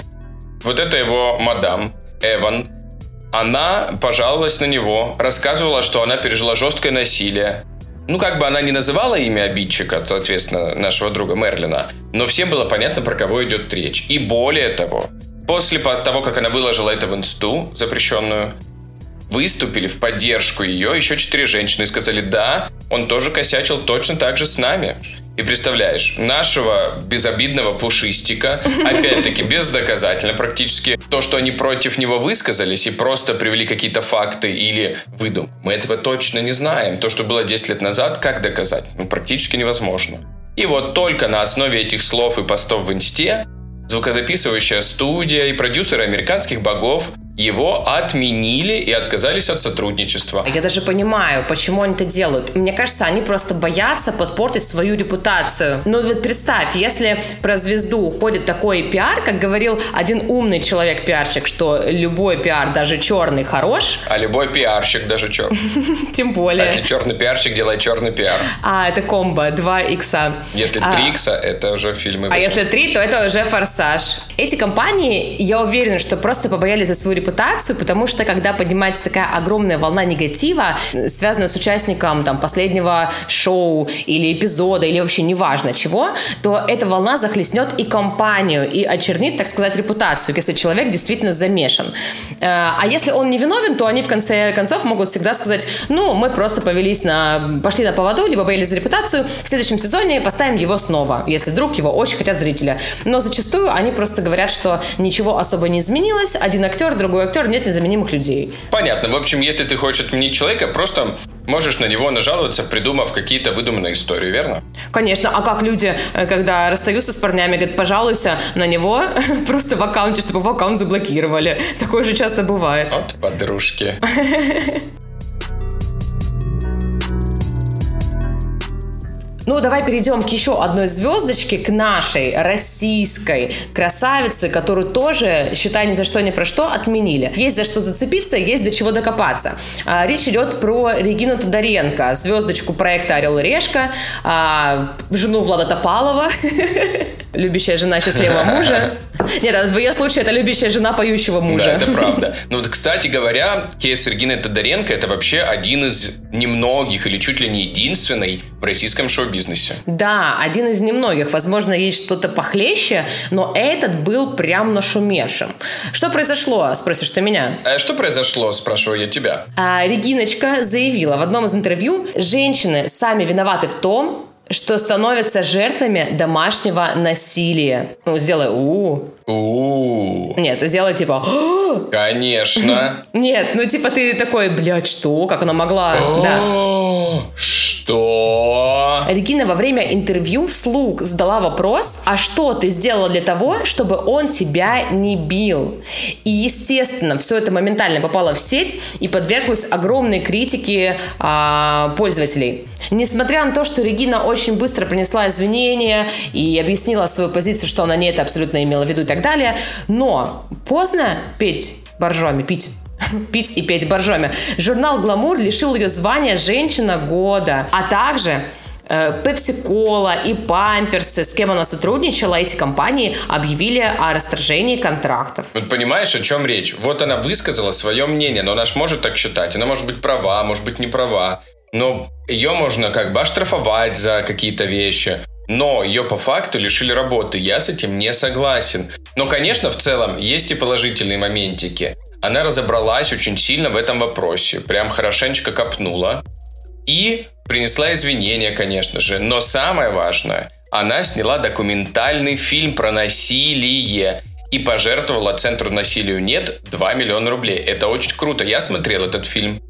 вот это его мадам Эван, она пожаловалась на него, рассказывала, что она пережила жесткое насилие. Ну, как бы она не называла имя обидчика, соответственно, нашего друга Мерлина, но всем было понятно, про кого идет речь. И более того, после по- того, как она выложила это в инсту, запрещенную, выступили в поддержку ее еще четыре женщины и сказали, да, он тоже косячил точно так же с нами. И представляешь, нашего безобидного пушистика, [laughs] опять-таки бездоказательно практически, то, что они против него высказались и просто привели какие-то факты или выдумку, мы этого точно не знаем. То, что было 10 лет назад, как доказать? Ну, практически невозможно. И вот только на основе этих слов и постов в инсте звукозаписывающая студия и продюсеры американских богов его отменили и отказались от сотрудничества. Я даже понимаю, почему они это делают. Мне кажется, они просто боятся подпортить свою репутацию. Ну вот представь, если про звезду уходит такой пиар, как говорил один умный человек-пиарщик, что любой пиар, даже черный, хорош. [laughs] А любой пиарщик даже черный. Тем более. Если черный пиарщик делает черный пиар. А, это комбо, 2 икса. Если 3 а, икса, это уже фильмы. А если 3, то это уже форсаж. Эти компании, я уверена, что просто побоялись за свою репутацию, потому что когда поднимается такая огромная волна негатива, связанная с участником там, последнего шоу или эпизода, или вообще неважно чего, то эта волна захлестнет и компанию, и очернит, так сказать, репутацию, если человек действительно замешан. Э, а если он не виновен, то они в конце концов могут всегда сказать, ну, мы просто повелись на, пошли на поводу, либо боялись за репутацию, в следующем сезоне поставим его снова, если вдруг его очень хотят зрители. Но зачастую они просто говорят, что ничего особо не изменилось, один актер, другой актер, нет незаменимых людей. Понятно. В общем, если ты хочешь отменить человека, просто можешь на него нажаловаться, придумав какие-то выдуманные истории, верно? Конечно. А как люди, э, когда расстаются с парнями, говорят, пожалуйся на него [laughs] просто в аккаунте, чтобы его аккаунт заблокировали. Такое же часто бывает. Вот подружки. [laughs] Ну, давай перейдем к еще одной звездочке, к нашей российской красавице, которую тоже, считай, ни за что, ни про что отменили. Есть за что зацепиться, есть до чего докопаться. А, речь идет про Регину Тодоренко, звездочку проекта «Орел и решка», а, жену Влада Топалова, [laughs] любящая жена счастливого мужа. [laughs] Нет, в ее случае это любящая жена поющего мужа. Да, это правда. [laughs] Ну вот, кстати говоря, кейс Регины Тодоренко это вообще один из немногих или чуть ли не единственный в российском шоу-бизнесе. Да, один из немногих. Возможно, есть что-то похлеще, но этот был прям нашумевшим. Что произошло, спросишь ты меня? А что произошло, спрашиваю я тебя. А, Региночка заявила в одном из интервью, женщины сами виноваты в том, что становятся жертвами домашнего насилия. Ну, сделай у у Нет, сделай типа Конечно. [laughs] Нет, ну типа ты такой, блядь, что? Как она могла? Да. Что? Регина во время интервью вслух задала вопрос, а что ты сделала для того, чтобы он тебя не бил? И, естественно, все это моментально попало в сеть и подверглось огромной критике а, пользователей. Несмотря на то, что Регина очень быстро принесла извинения и объяснила свою позицию, что она не это абсолютно имела в виду и так далее, но поздно петь боржоми, пить пить и петь боржоми. Журнал «Гламур» лишил ее звания «Женщина года», а также Пепси-кола и Памперсы, с кем она сотрудничала, эти компании объявили о расторжении контрактов. Вот понимаешь, о чем речь? Вот она высказала свое мнение, но она же может так считать. Она может быть права, может быть не права. Но ее можно как бы оштрафовать за какие-то вещи. Но ее по факту лишили работы. Я с этим не согласен. Но, конечно, в целом есть и положительные моментики. Она разобралась очень сильно в этом вопросе. Прям хорошенечко копнула. И принесла извинения, конечно же. Но самое важное, она сняла документальный фильм про насилие и пожертвовала Центру насилию нет 2 миллиона рублей. Это очень круто. Я смотрел этот фильм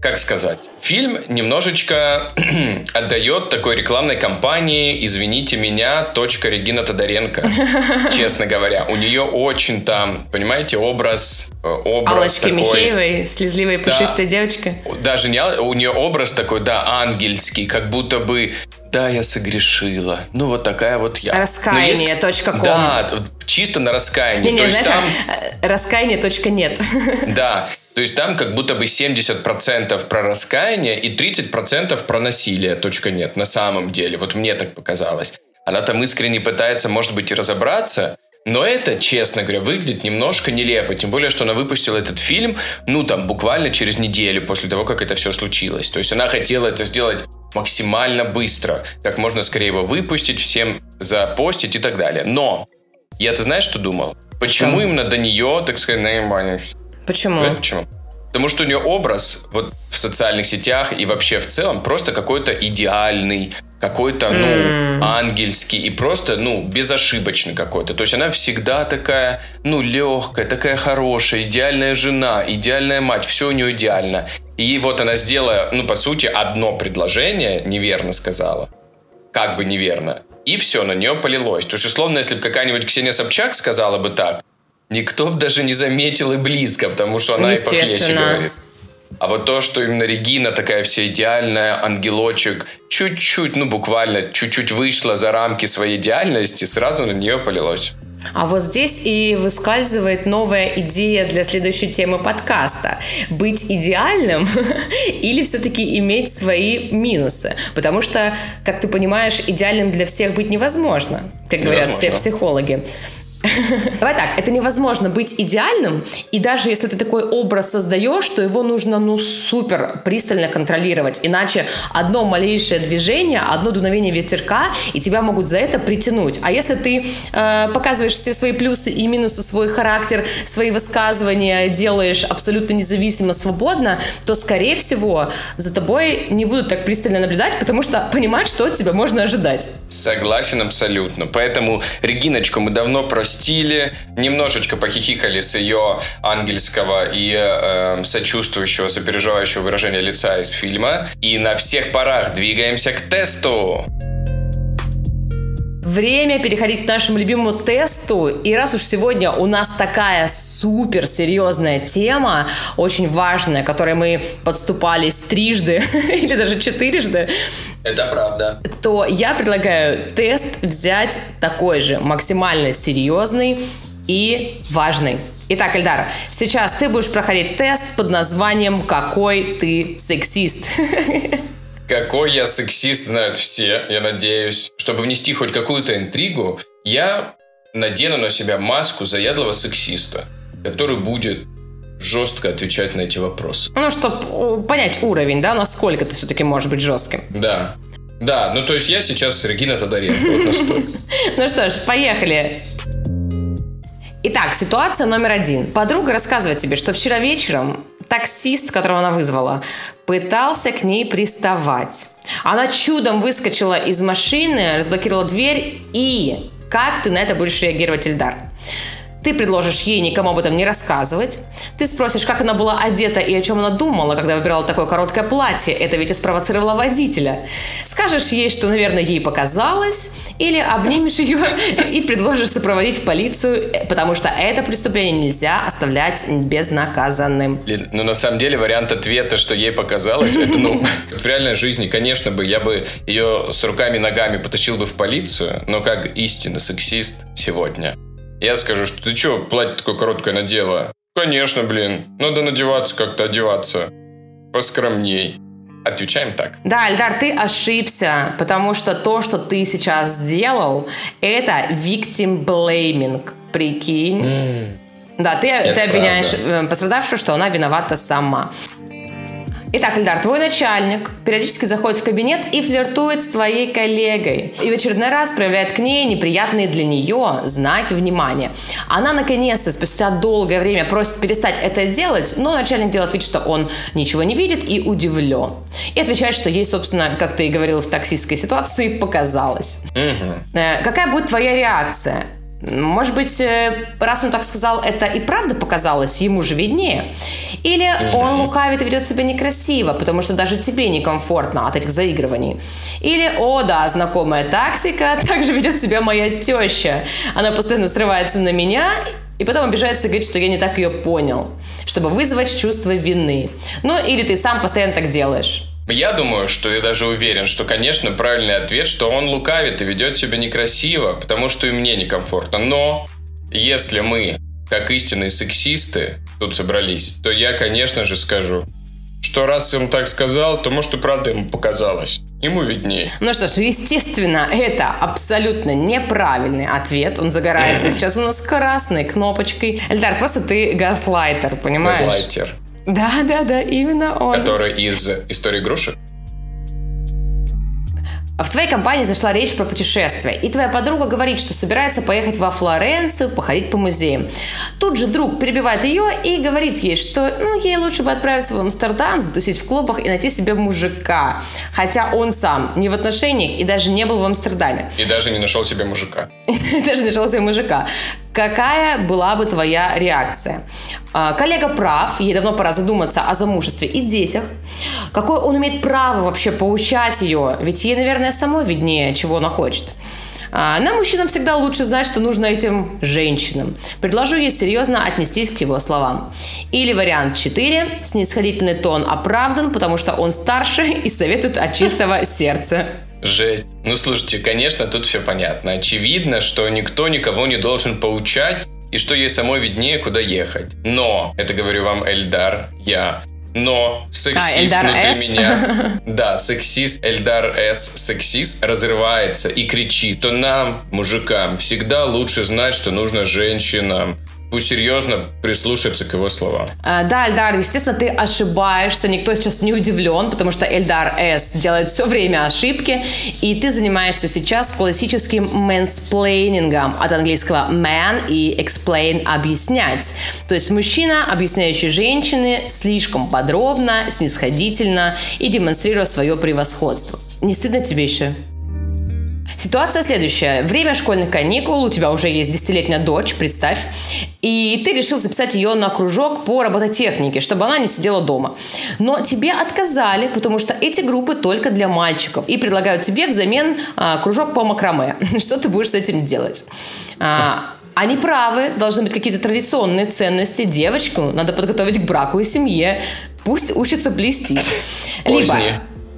как сказать, фильм немножечко [clears throat] отдает такой рекламной кампании «Извините меня, точка Регина Тодоренко». [laughs] Честно говоря, у нее очень там, понимаете, образ... Э, образ Аллочка такой, Михеевой, слезливая пушистая да, девочка. Даже не... У нее образ такой, да, ангельский, как будто бы да, я согрешила. Ну, вот такая вот я. Раскаяние.ком. Да, чисто на раскаяние. Не, не, знаешь, там... Э, раскаяние.нет. [laughs] Да, то есть там как будто бы 70% про раскаяние и 30% про насилие. Точка нет, на самом деле. Вот мне так показалось. Она там искренне пытается, может быть, и разобраться, но это, честно говоря, выглядит немножко нелепо. Тем более, что она выпустила этот фильм, ну, там, буквально через неделю после того, как это все случилось. То есть она хотела это сделать максимально быстро. Как можно скорее его выпустить, всем запостить и так далее. Но я, ты знаешь, что думал? Почему что? именно до нее, так сказать, наебались? Почему? Знаете почему? Потому что у нее образ вот в социальных сетях и вообще в целом просто какой-то идеальный, какой-то, ну, mm. ангельский и просто, ну, безошибочный какой-то. То есть она всегда такая, ну, легкая, такая хорошая, идеальная жена, идеальная мать, все у нее идеально. И вот она сделала, ну, по сути, одно предложение, неверно сказала, как бы неверно, и все, на нее полилось. То есть, условно, если бы какая-нибудь Ксения Собчак сказала бы так, никто бы даже не заметил и близко, потому что она и похлеще говорит. А вот то, что именно Регина такая вся идеальная, ангелочек, чуть-чуть, ну буквально, чуть-чуть вышла за рамки своей идеальности, сразу на нее полилось. А вот здесь и выскальзывает новая идея для следующей темы подкаста. Быть идеальным [laughs] или все-таки иметь свои минусы? Потому что, как ты понимаешь, идеальным для всех быть невозможно, как говорят невозможно. все психологи. [laughs] Давай так, это невозможно быть идеальным, и даже если ты такой образ создаешь, то его нужно, ну, супер пристально контролировать, иначе одно малейшее движение, одно дуновение ветерка, и тебя могут за это притянуть. А если ты э, показываешь все свои плюсы и минусы, свой характер, свои высказывания делаешь абсолютно независимо, свободно, то, скорее всего, за тобой не будут так пристально наблюдать, потому что понимают, что от тебя можно ожидать. Согласен абсолютно. Поэтому Региночку мы давно просили стиле, немножечко похихикали с ее ангельского и э, сочувствующего, сопереживающего выражения лица из фильма. И на всех парах двигаемся к тесту. Время переходить к нашему любимому тесту. И раз уж сегодня у нас такая супер серьезная тема, очень важная, которой мы подступались трижды [laughs] или даже четырежды, это правда. То я предлагаю тест взять такой же, максимально серьезный и важный. Итак, Эльдар, сейчас ты будешь проходить тест под названием «Какой ты сексист?». [laughs] Какой я сексист, знают все, я надеюсь. Чтобы внести хоть какую-то интригу, я надену на себя маску заядлого сексиста, который будет жестко отвечать на эти вопросы. Ну, чтобы понять уровень, да, насколько ты все-таки можешь быть жестким. Да. Да, ну то есть я сейчас Регина Тодоренко, вот. [laughs] Ну что ж, поехали. Итак, ситуация номер один. Подруга рассказывает тебе, что вчера вечером таксист, которого она вызвала, пытался к ней приставать. Она чудом выскочила из машины, разблокировала дверь и... Как ты на это будешь реагировать, Ильдар? Ты предложишь ей никому об этом не рассказывать. Ты спросишь, как она была одета и о чем она думала, когда выбирала такое короткое платье. Это ведь и спровоцировало водителя. Скажешь ей, что, наверное, ей показалось. Или обнимешь ее [laughs] и предложишь сопроводить в полицию, потому что это преступление нельзя оставлять безнаказанным. Ну, на самом деле, вариант ответа, что ей показалось, это, ну, [laughs] в реальной жизни, конечно бы, я бы ее с руками и ногами потащил бы в полицию, но как истинный сексист сегодня – я скажу, что ты что, платье такое короткое надела? Конечно, блин. Надо надеваться как-то, одеваться. Поскромней. Отвечаем так. Да, Альдар, ты ошибся, потому что то, что ты сейчас сделал, это victim blaming. Прикинь. Mm. Да, ты, ты обвиняешь правда. Э, пострадавшую, что она виновата сама. Итак, Ильдар, твой начальник периодически заходит в кабинет и флиртует с твоей коллегой. И в очередной раз проявляет к ней неприятные для нее знаки внимания. Она наконец-то спустя долгое время просит перестать это делать, но начальник делает вид, что он ничего не видит и удивлен. И отвечает, что ей, собственно, как ты и говорил в таксистской ситуации, показалось. Угу. Какая будет твоя реакция? Может быть, э, раз он так сказал, это и правда показалось, ему же виднее. Или он лукавит и ведет себя некрасиво, потому что даже тебе некомфортно от этих заигрываний. Или, о да, знакомая тактика, [laughs] также ведет себя моя теща. Она постоянно срывается на меня и потом обижается и говорит, что я не так ее понял, чтобы вызвать чувство вины. Ну, или ты сам постоянно так делаешь. Я думаю, что я даже уверен, что, конечно, правильный ответ, что он лукавит и ведет себя некрасиво, потому что и мне некомфортно. Но если мы, как истинные сексисты, тут собрались, то я, конечно же, скажу, что раз он так сказал, то, может, и правда ему показалось. Ему виднее. Ну что ж, естественно, это абсолютно неправильный ответ. Он загорается [laughs] сейчас у нас красной кнопочкой. Эльдар, просто ты газлайтер, понимаешь? Газлайтер. Да, да, да, именно он. Который из истории игрушек? В твоей компании зашла речь про путешествие, и твоя подруга говорит, что собирается поехать во Флоренцию, походить по музеям. Тут же друг перебивает ее и говорит ей, что ну, ей лучше бы отправиться в Амстердам, затусить в клубах и найти себе мужика. Хотя он сам не в отношениях и даже не был в Амстердаме. И даже не нашел себе мужика. [laughs] Даже не нашел себе мужика. Какая была бы твоя реакция? А, коллега прав, ей давно пора задуматься о замужестве и детях. Какое он имеет право вообще поучать ее? Ведь ей, наверное, самой виднее, чего она хочет. А, нам, мужчинам, всегда лучше знать, что нужно этим женщинам. Предложу ей серьезно отнестись к его словам. Или вариант 4. Снисходительный тон оправдан, потому что он старше и советует от чистого сердца. Жесть. Ну, слушайте, конечно, тут все понятно. Очевидно, что никто никого не должен поучать, и что ей самой виднее, куда ехать. Но, это говорю вам Эльдар, я но сексист а, внутри С. меня, [laughs] да, сексист Эльдар С, сексист, разрывается и кричит, то нам, мужикам, всегда лучше знать, что нужно женщинам. Пусть серьезно прислушается к его словам. А, да, Эльдар, естественно, ты ошибаешься, никто сейчас не удивлен, потому что Эльдар С делает все время ошибки, и ты занимаешься сейчас классическим мэнсплейнингом от английского man и explain – объяснять. То есть мужчина, объясняющий женщины слишком подробно, снисходительно и демонстрируя свое превосходство. Не стыдно тебе еще? Ситуация следующая. Время школьных каникул, у тебя уже есть десятилетняя дочь, представь, и ты решил записать ее на кружок по робототехнике, чтобы она не сидела дома. Но тебе отказали, потому что эти группы только для мальчиков, и предлагают тебе взамен а, кружок по макраме. [laughs] Что ты будешь с этим делать? А, они правы, должны быть какие-то традиционные ценности. Девочку надо подготовить к браку и семье. Пусть учится плести. Либо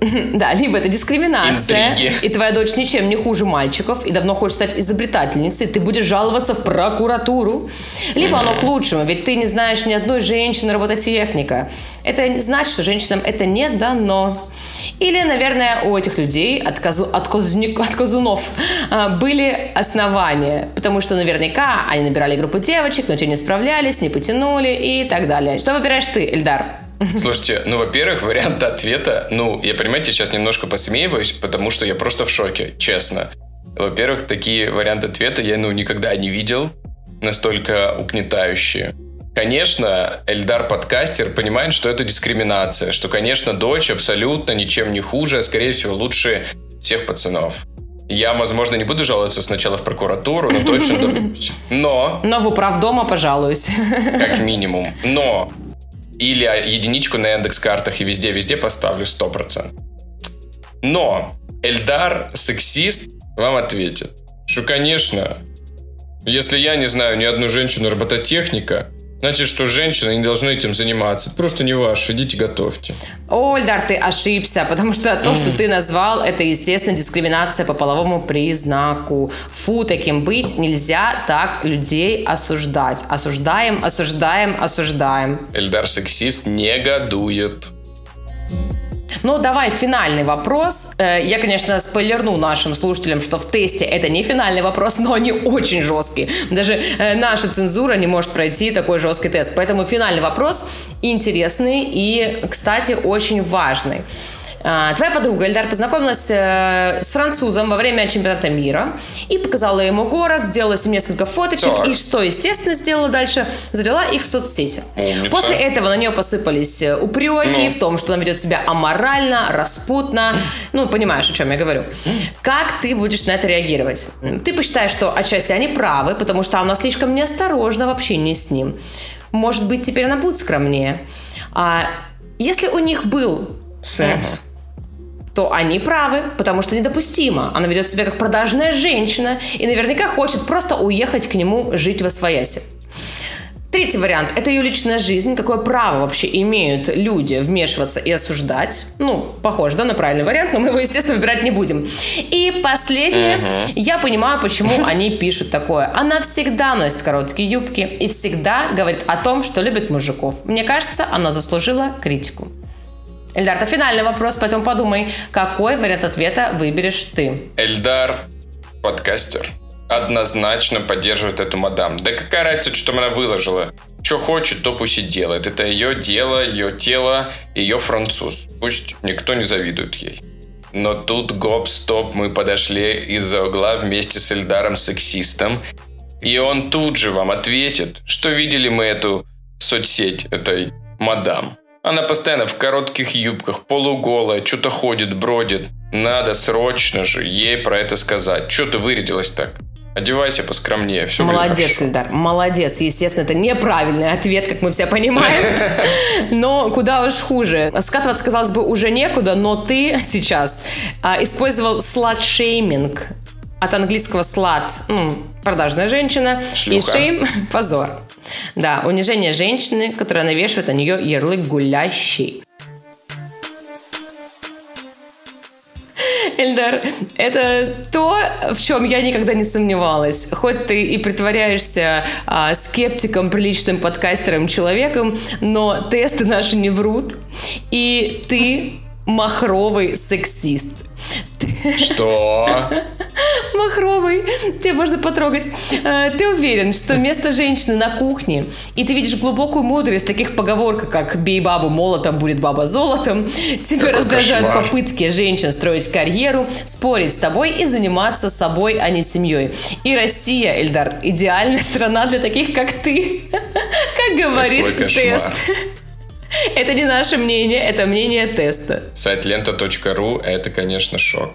[laughs] Да, либо это дискриминация, Интриги. и твоя дочь ничем не хуже мальчиков, и давно хочет стать изобретательницей, ты будешь жаловаться в прокуратуру. Либо оно к лучшему, ведь ты не знаешь ни одной женщины робототехника. Это значит, что женщинам это не дано. Или, наверное, у этих людей, от, казу, от, казуник, от казунов, а, были основания. Потому что наверняка они набирали группу девочек, но те не справлялись, не потянули и так далее. Что выбираешь ты, Эльдар? [laughs] Слушайте, ну, во-первых, вариант ответа, ну, я, понимаете, сейчас немножко посмеиваюсь, потому что я просто в шоке, честно. Во-первых, такие варианты ответа я, ну, никогда не видел, настолько угнетающие. Конечно, Эльдар подкастер понимает, что это дискриминация, что, конечно, дочь абсолютно ничем не хуже, а скорее всего лучше всех пацанов. Я, возможно, не буду жаловаться сначала в прокуратуру, но точно добьюсь. [laughs] Но... Но в управдома пожалуюсь. Как минимум. Но или единичку на индекс картах и везде-везде поставлю 100%. Но Эльдар, сексист, вам ответит, что, конечно, если я не знаю ни одну женщину-робототехника, Значит, что женщины не должны этим заниматься. Это просто не ваше. Идите готовьте. О, Ильдар, ты ошибся, потому что то, что ты назвал, это, естественно, дискриминация по половому признаку. Фу, таким быть нельзя так людей осуждать. Осуждаем, осуждаем, осуждаем. Эльдар сексист негодует. Ну, давай финальный вопрос. Э, я, конечно, спойлерну нашим слушателям, что в тесте это не финальный вопрос, но они очень жесткие. Даже э, наша цензура не может пройти такой жесткий тест. Поэтому финальный вопрос интересный и, кстати, очень важный. А, твоя подруга Эльдар познакомилась э, с французом во время чемпионата мира и показала ему город, сделала с ним несколько фоточек. Так. И что, естественно, сделала дальше? Залила их в соцсети. Умница. После этого на нее посыпались э, упреки ну. в том, что она ведет себя аморально, распутно. Ну, понимаешь, о чем я говорю. Как ты будешь на это реагировать? Ты посчитаешь, что отчасти они правы, потому что она слишком неосторожна в общении с ним. Может быть, теперь она будет скромнее. А если у них был секс, то они правы, потому что недопустимо. Она ведет себя как продажная женщина и наверняка хочет просто уехать к нему жить во своясе. Третий вариант – это ее личная жизнь. Какое право вообще имеют люди вмешиваться и осуждать? Ну, похоже, да, на правильный вариант, но мы его, естественно, выбирать не будем. И последнее. Uh-huh. Я понимаю, почему [laughs] они пишут такое. Она всегда носит короткие юбки и всегда говорит о том, что любит мужиков. Мне кажется, она заслужила критику. Эльдар, это финальный вопрос, поэтому подумай, какой вариант ответа выберешь ты? Эльдар, подкастер, однозначно поддерживает эту мадам. Да какая разница, что она выложила? Что хочет, то пусть и делает. Это ее дело, ее тело, ее француз. Пусть никто не завидует ей. Но тут гоп-стоп мы подошли из-за угла вместе с Эльдаром сексистом. И он тут же вам ответит, что видели мы эту соцсеть этой мадам. Она постоянно в коротких юбках, полуголая, что-то ходит, бродит. Надо срочно же ей про это сказать. Что ты вырядилась так? Одевайся поскромнее, все Молодец, Ильдар, молодец. Естественно, это неправильный ответ, как мы все понимаем. [laughs] Но куда уж хуже. Скатываться, казалось бы, уже некуда, но ты сейчас а, использовал слот-шейминг от английского ну, продажная женщина, Шлюха. и shame – позор. Да, унижение женщины, которая навешивает на нее ярлык гулящий. Эльдар, это то, в чем я никогда не сомневалась. Хоть ты и притворяешься а, скептиком, приличным подкастером, человеком, но тесты наши не врут. И ты махровый сексист. Что? Махровый, тебя можно потрогать. Э, Ты уверен, что место женщины на кухне, и ты видишь глубокую мудрость таких поговорок, как «бей бабу молотом, будет баба золотом», тебя Какой раздражают кошмар. попытки женщин строить карьеру, спорить с тобой и заниматься собой, а не семьей. И Россия, Эльдар, идеальная [laughs] страна для таких, как ты. Как говорит тест. Это не наше мнение, это мнение теста. Сайт лента.ру – это, конечно, шок.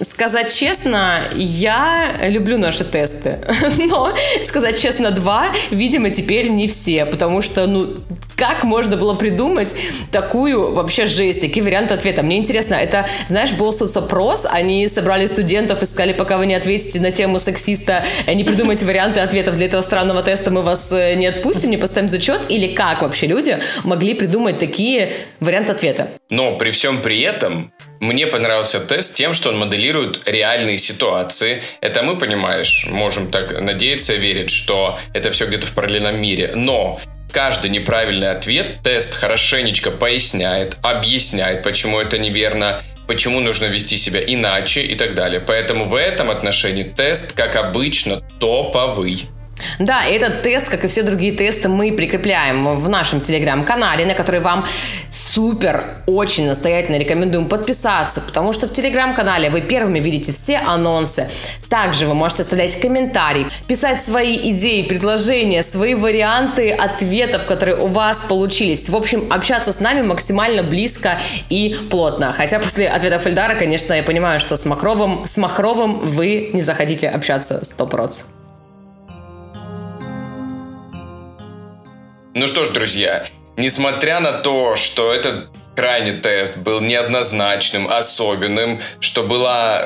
Сказать честно, я люблю наши тесты, [laughs] но сказать честно, два, видимо, теперь не все, потому что, ну, как можно было придумать такую вообще жесть, такие варианты ответа? Мне интересно, это, знаешь, был соцопрос, они собрали студентов, искали, пока вы не ответите на тему сексиста, не придумайте варианты ответов для этого странного теста, мы вас э, не отпустим, не поставим зачет, или как вообще люди могли придумать такие варианты ответа? Но при всем при этом мне понравился тест тем, что он моделирует реальные ситуации. Это мы, понимаешь, можем так надеяться верить, что это все где-то в параллельном мире. Но каждый неправильный ответ тест хорошенечко поясняет, объясняет, почему это неверно, почему нужно вести себя иначе и так далее. Поэтому в этом отношении тест, как обычно, топовый. Да, этот тест, как и все другие тесты, мы прикрепляем в нашем телеграм-канале, на который вам супер, очень настоятельно рекомендуем подписаться, потому что в телеграм-канале вы первыми видите все анонсы. Также вы можете оставлять комментарии, писать свои идеи, предложения, свои варианты ответов, которые у вас получились. В общем, общаться с нами максимально близко и плотно. Хотя после ответов Эльдара, конечно, я понимаю, что с Махровым, с Махровым вы не захотите общаться 100%. Ну что ж, друзья, несмотря на то, что этот крайний тест был неоднозначным, особенным, что, была,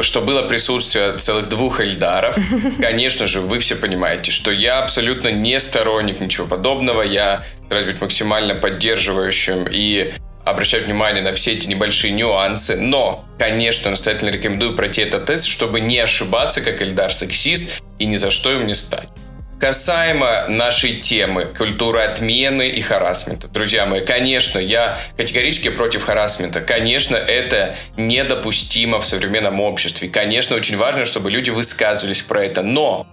что было присутствие целых двух Эльдаров, [laughs] конечно же, вы все понимаете, что я абсолютно не сторонник ничего подобного, я стараюсь быть максимально поддерживающим и обращать внимание на все эти небольшие нюансы, но, конечно, настоятельно рекомендую пройти этот тест, чтобы не ошибаться, как Эльдар сексист, и ни за что им не стать. Касаемо нашей темы культуры отмены и харасмента. Друзья мои, конечно, я категорически против харасмента. Конечно, это недопустимо в современном обществе. Конечно, очень важно, чтобы люди высказывались про это. Но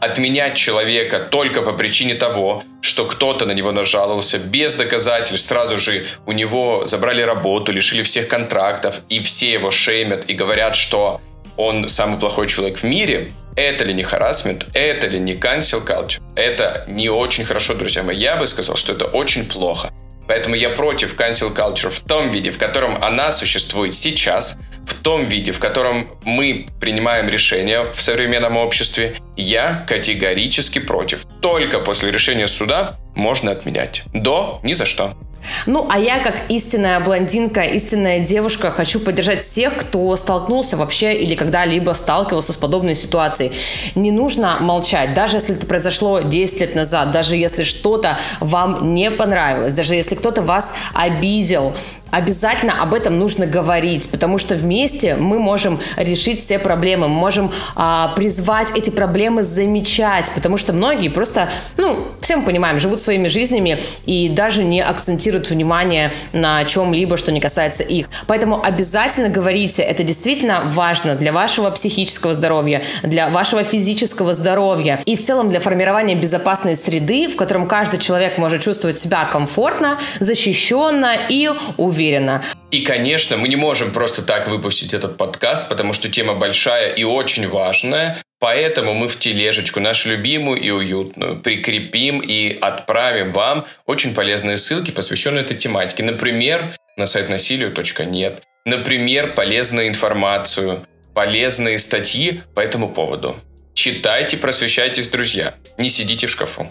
отменять человека только по причине того, что кто-то на него нажаловался без доказательств, сразу же у него забрали работу, лишили всех контрактов, и все его шеймят и говорят, что он самый плохой человек в мире, это ли не харасмент, это ли не cancel culture, это не очень хорошо, друзья мои. Я бы сказал, что это очень плохо. Поэтому я против cancel culture в том виде, в котором она существует сейчас, в том виде, в котором мы принимаем решения в современном обществе, я категорически против. Только после решения суда можно отменять. До ни за что. Ну, а я, как истинная блондинка, истинная девушка, хочу поддержать всех, кто столкнулся вообще или когда-либо сталкивался с подобной ситуацией. Не нужно молчать, даже если это произошло 10 лет назад, даже если что-то вам не понравилось, даже если кто-то вас обидел, Обязательно об этом нужно говорить, потому что вместе мы можем решить все проблемы, мы можем а, призвать эти проблемы замечать, потому что многие просто, ну, все мы понимаем, живут своими жизнями и даже не акцентируют внимание на чем-либо, что не касается их. Поэтому обязательно говорите, это действительно важно для вашего психического здоровья, для вашего физического здоровья и в целом для формирования безопасной среды, в котором каждый человек может чувствовать себя комфортно, защищенно и уверенно уверена. И, конечно, мы не можем просто так выпустить этот подкаст, потому что тема большая и очень важная. Поэтому мы в тележечку, нашу любимую и уютную, прикрепим и отправим вам очень полезные ссылки, посвященные этой тематике. Например, на сайт насилию.нет. Например, полезную информацию, полезные статьи по этому поводу. Читайте, просвещайтесь, друзья. Не сидите в шкафу.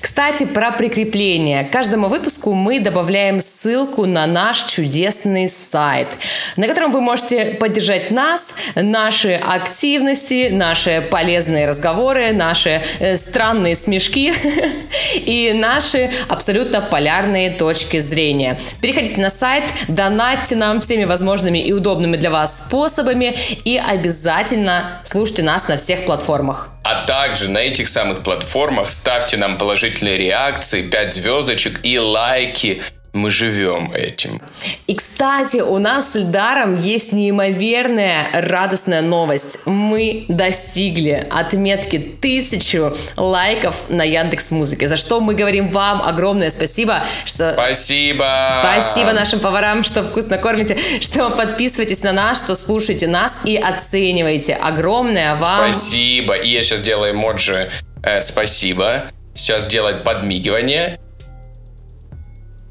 Кстати, про прикрепление. К каждому выпуску мы добавляем ссылку на наш чудесный сайт, на котором вы можете поддержать нас, наши активности, наши полезные разговоры, наши э, странные смешки [laughs] и наши абсолютно полярные точки зрения. Переходите на сайт, донатьте нам всеми возможными и удобными для вас способами и обязательно слушайте нас на всех платформах. А также на этих самых платформах ставьте нам положительные реакции, 5 звездочек и лайки мы живем этим. И, кстати, у нас с Эльдаром есть неимоверная радостная новость. Мы достигли отметки тысячу лайков на Яндекс Музыке, за что мы говорим вам огромное спасибо. Что... Спасибо! Спасибо нашим поварам, что вкусно кормите, что подписываетесь на нас, что слушаете нас и оцениваете. Огромное вам... Спасибо! И я сейчас делаю эмоджи э, «Спасибо». Сейчас делать подмигивание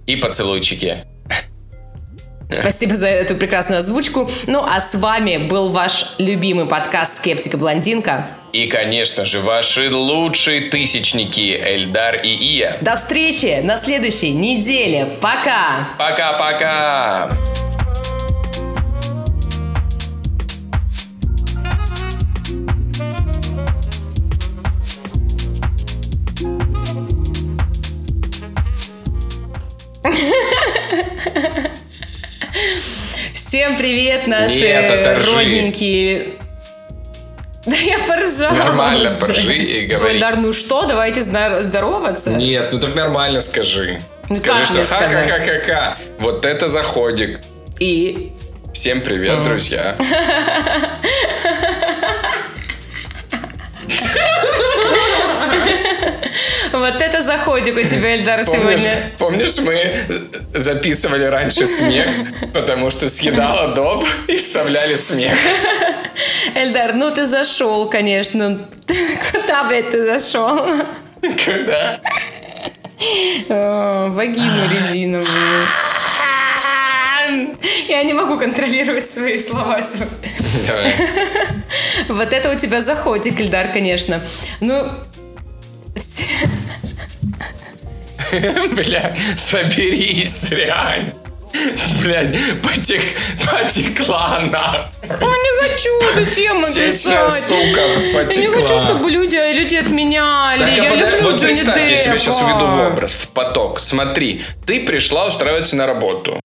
и поцелуйчики. Спасибо за эту прекрасную озвучку. Ну, а с вами был ваш любимый подкаст «Скептика Блондинка». И, конечно же, ваши лучшие тысячники Эльдар и Ия. До встречи на следующей неделе. Пока! Пока-пока! Всем привет, наши Нет, это родненькие. Да я поржала. Нормально уже. поржи и говори. Эльдар, ну что, давайте здор- здороваться. Нет, ну так нормально скажи. Ну, Скажи, что ха-ха-ха-ха-ха. Вот это заходик. И Всем привет, друзья. [laughs] [laughs] вот это заходик у тебя, Эльдар, Помнишь, сегодня. помнишь, мы записывали раньше смех, потому что съедала доп и вставляли смех. [laughs] Эльдар, ну ты зашел, конечно. [laughs] Куда, блядь, ты зашел? Куда? О, Вагину резиновую. Я не могу контролировать свои слова сегодня. Давай. Вот это у тебя заходик, Эльдар, конечно. Ну, [laughs] Бля, соберись, дрянь. Блядь, потек, потекла она. Ой, не хочу эту тему писать. сука, Я не хочу, потекла. чтобы люди, люди отменяли. Так, я пода- люблю вот представь, я тебя сейчас введу в образ, в поток. Смотри, ты пришла устраиваться на работу.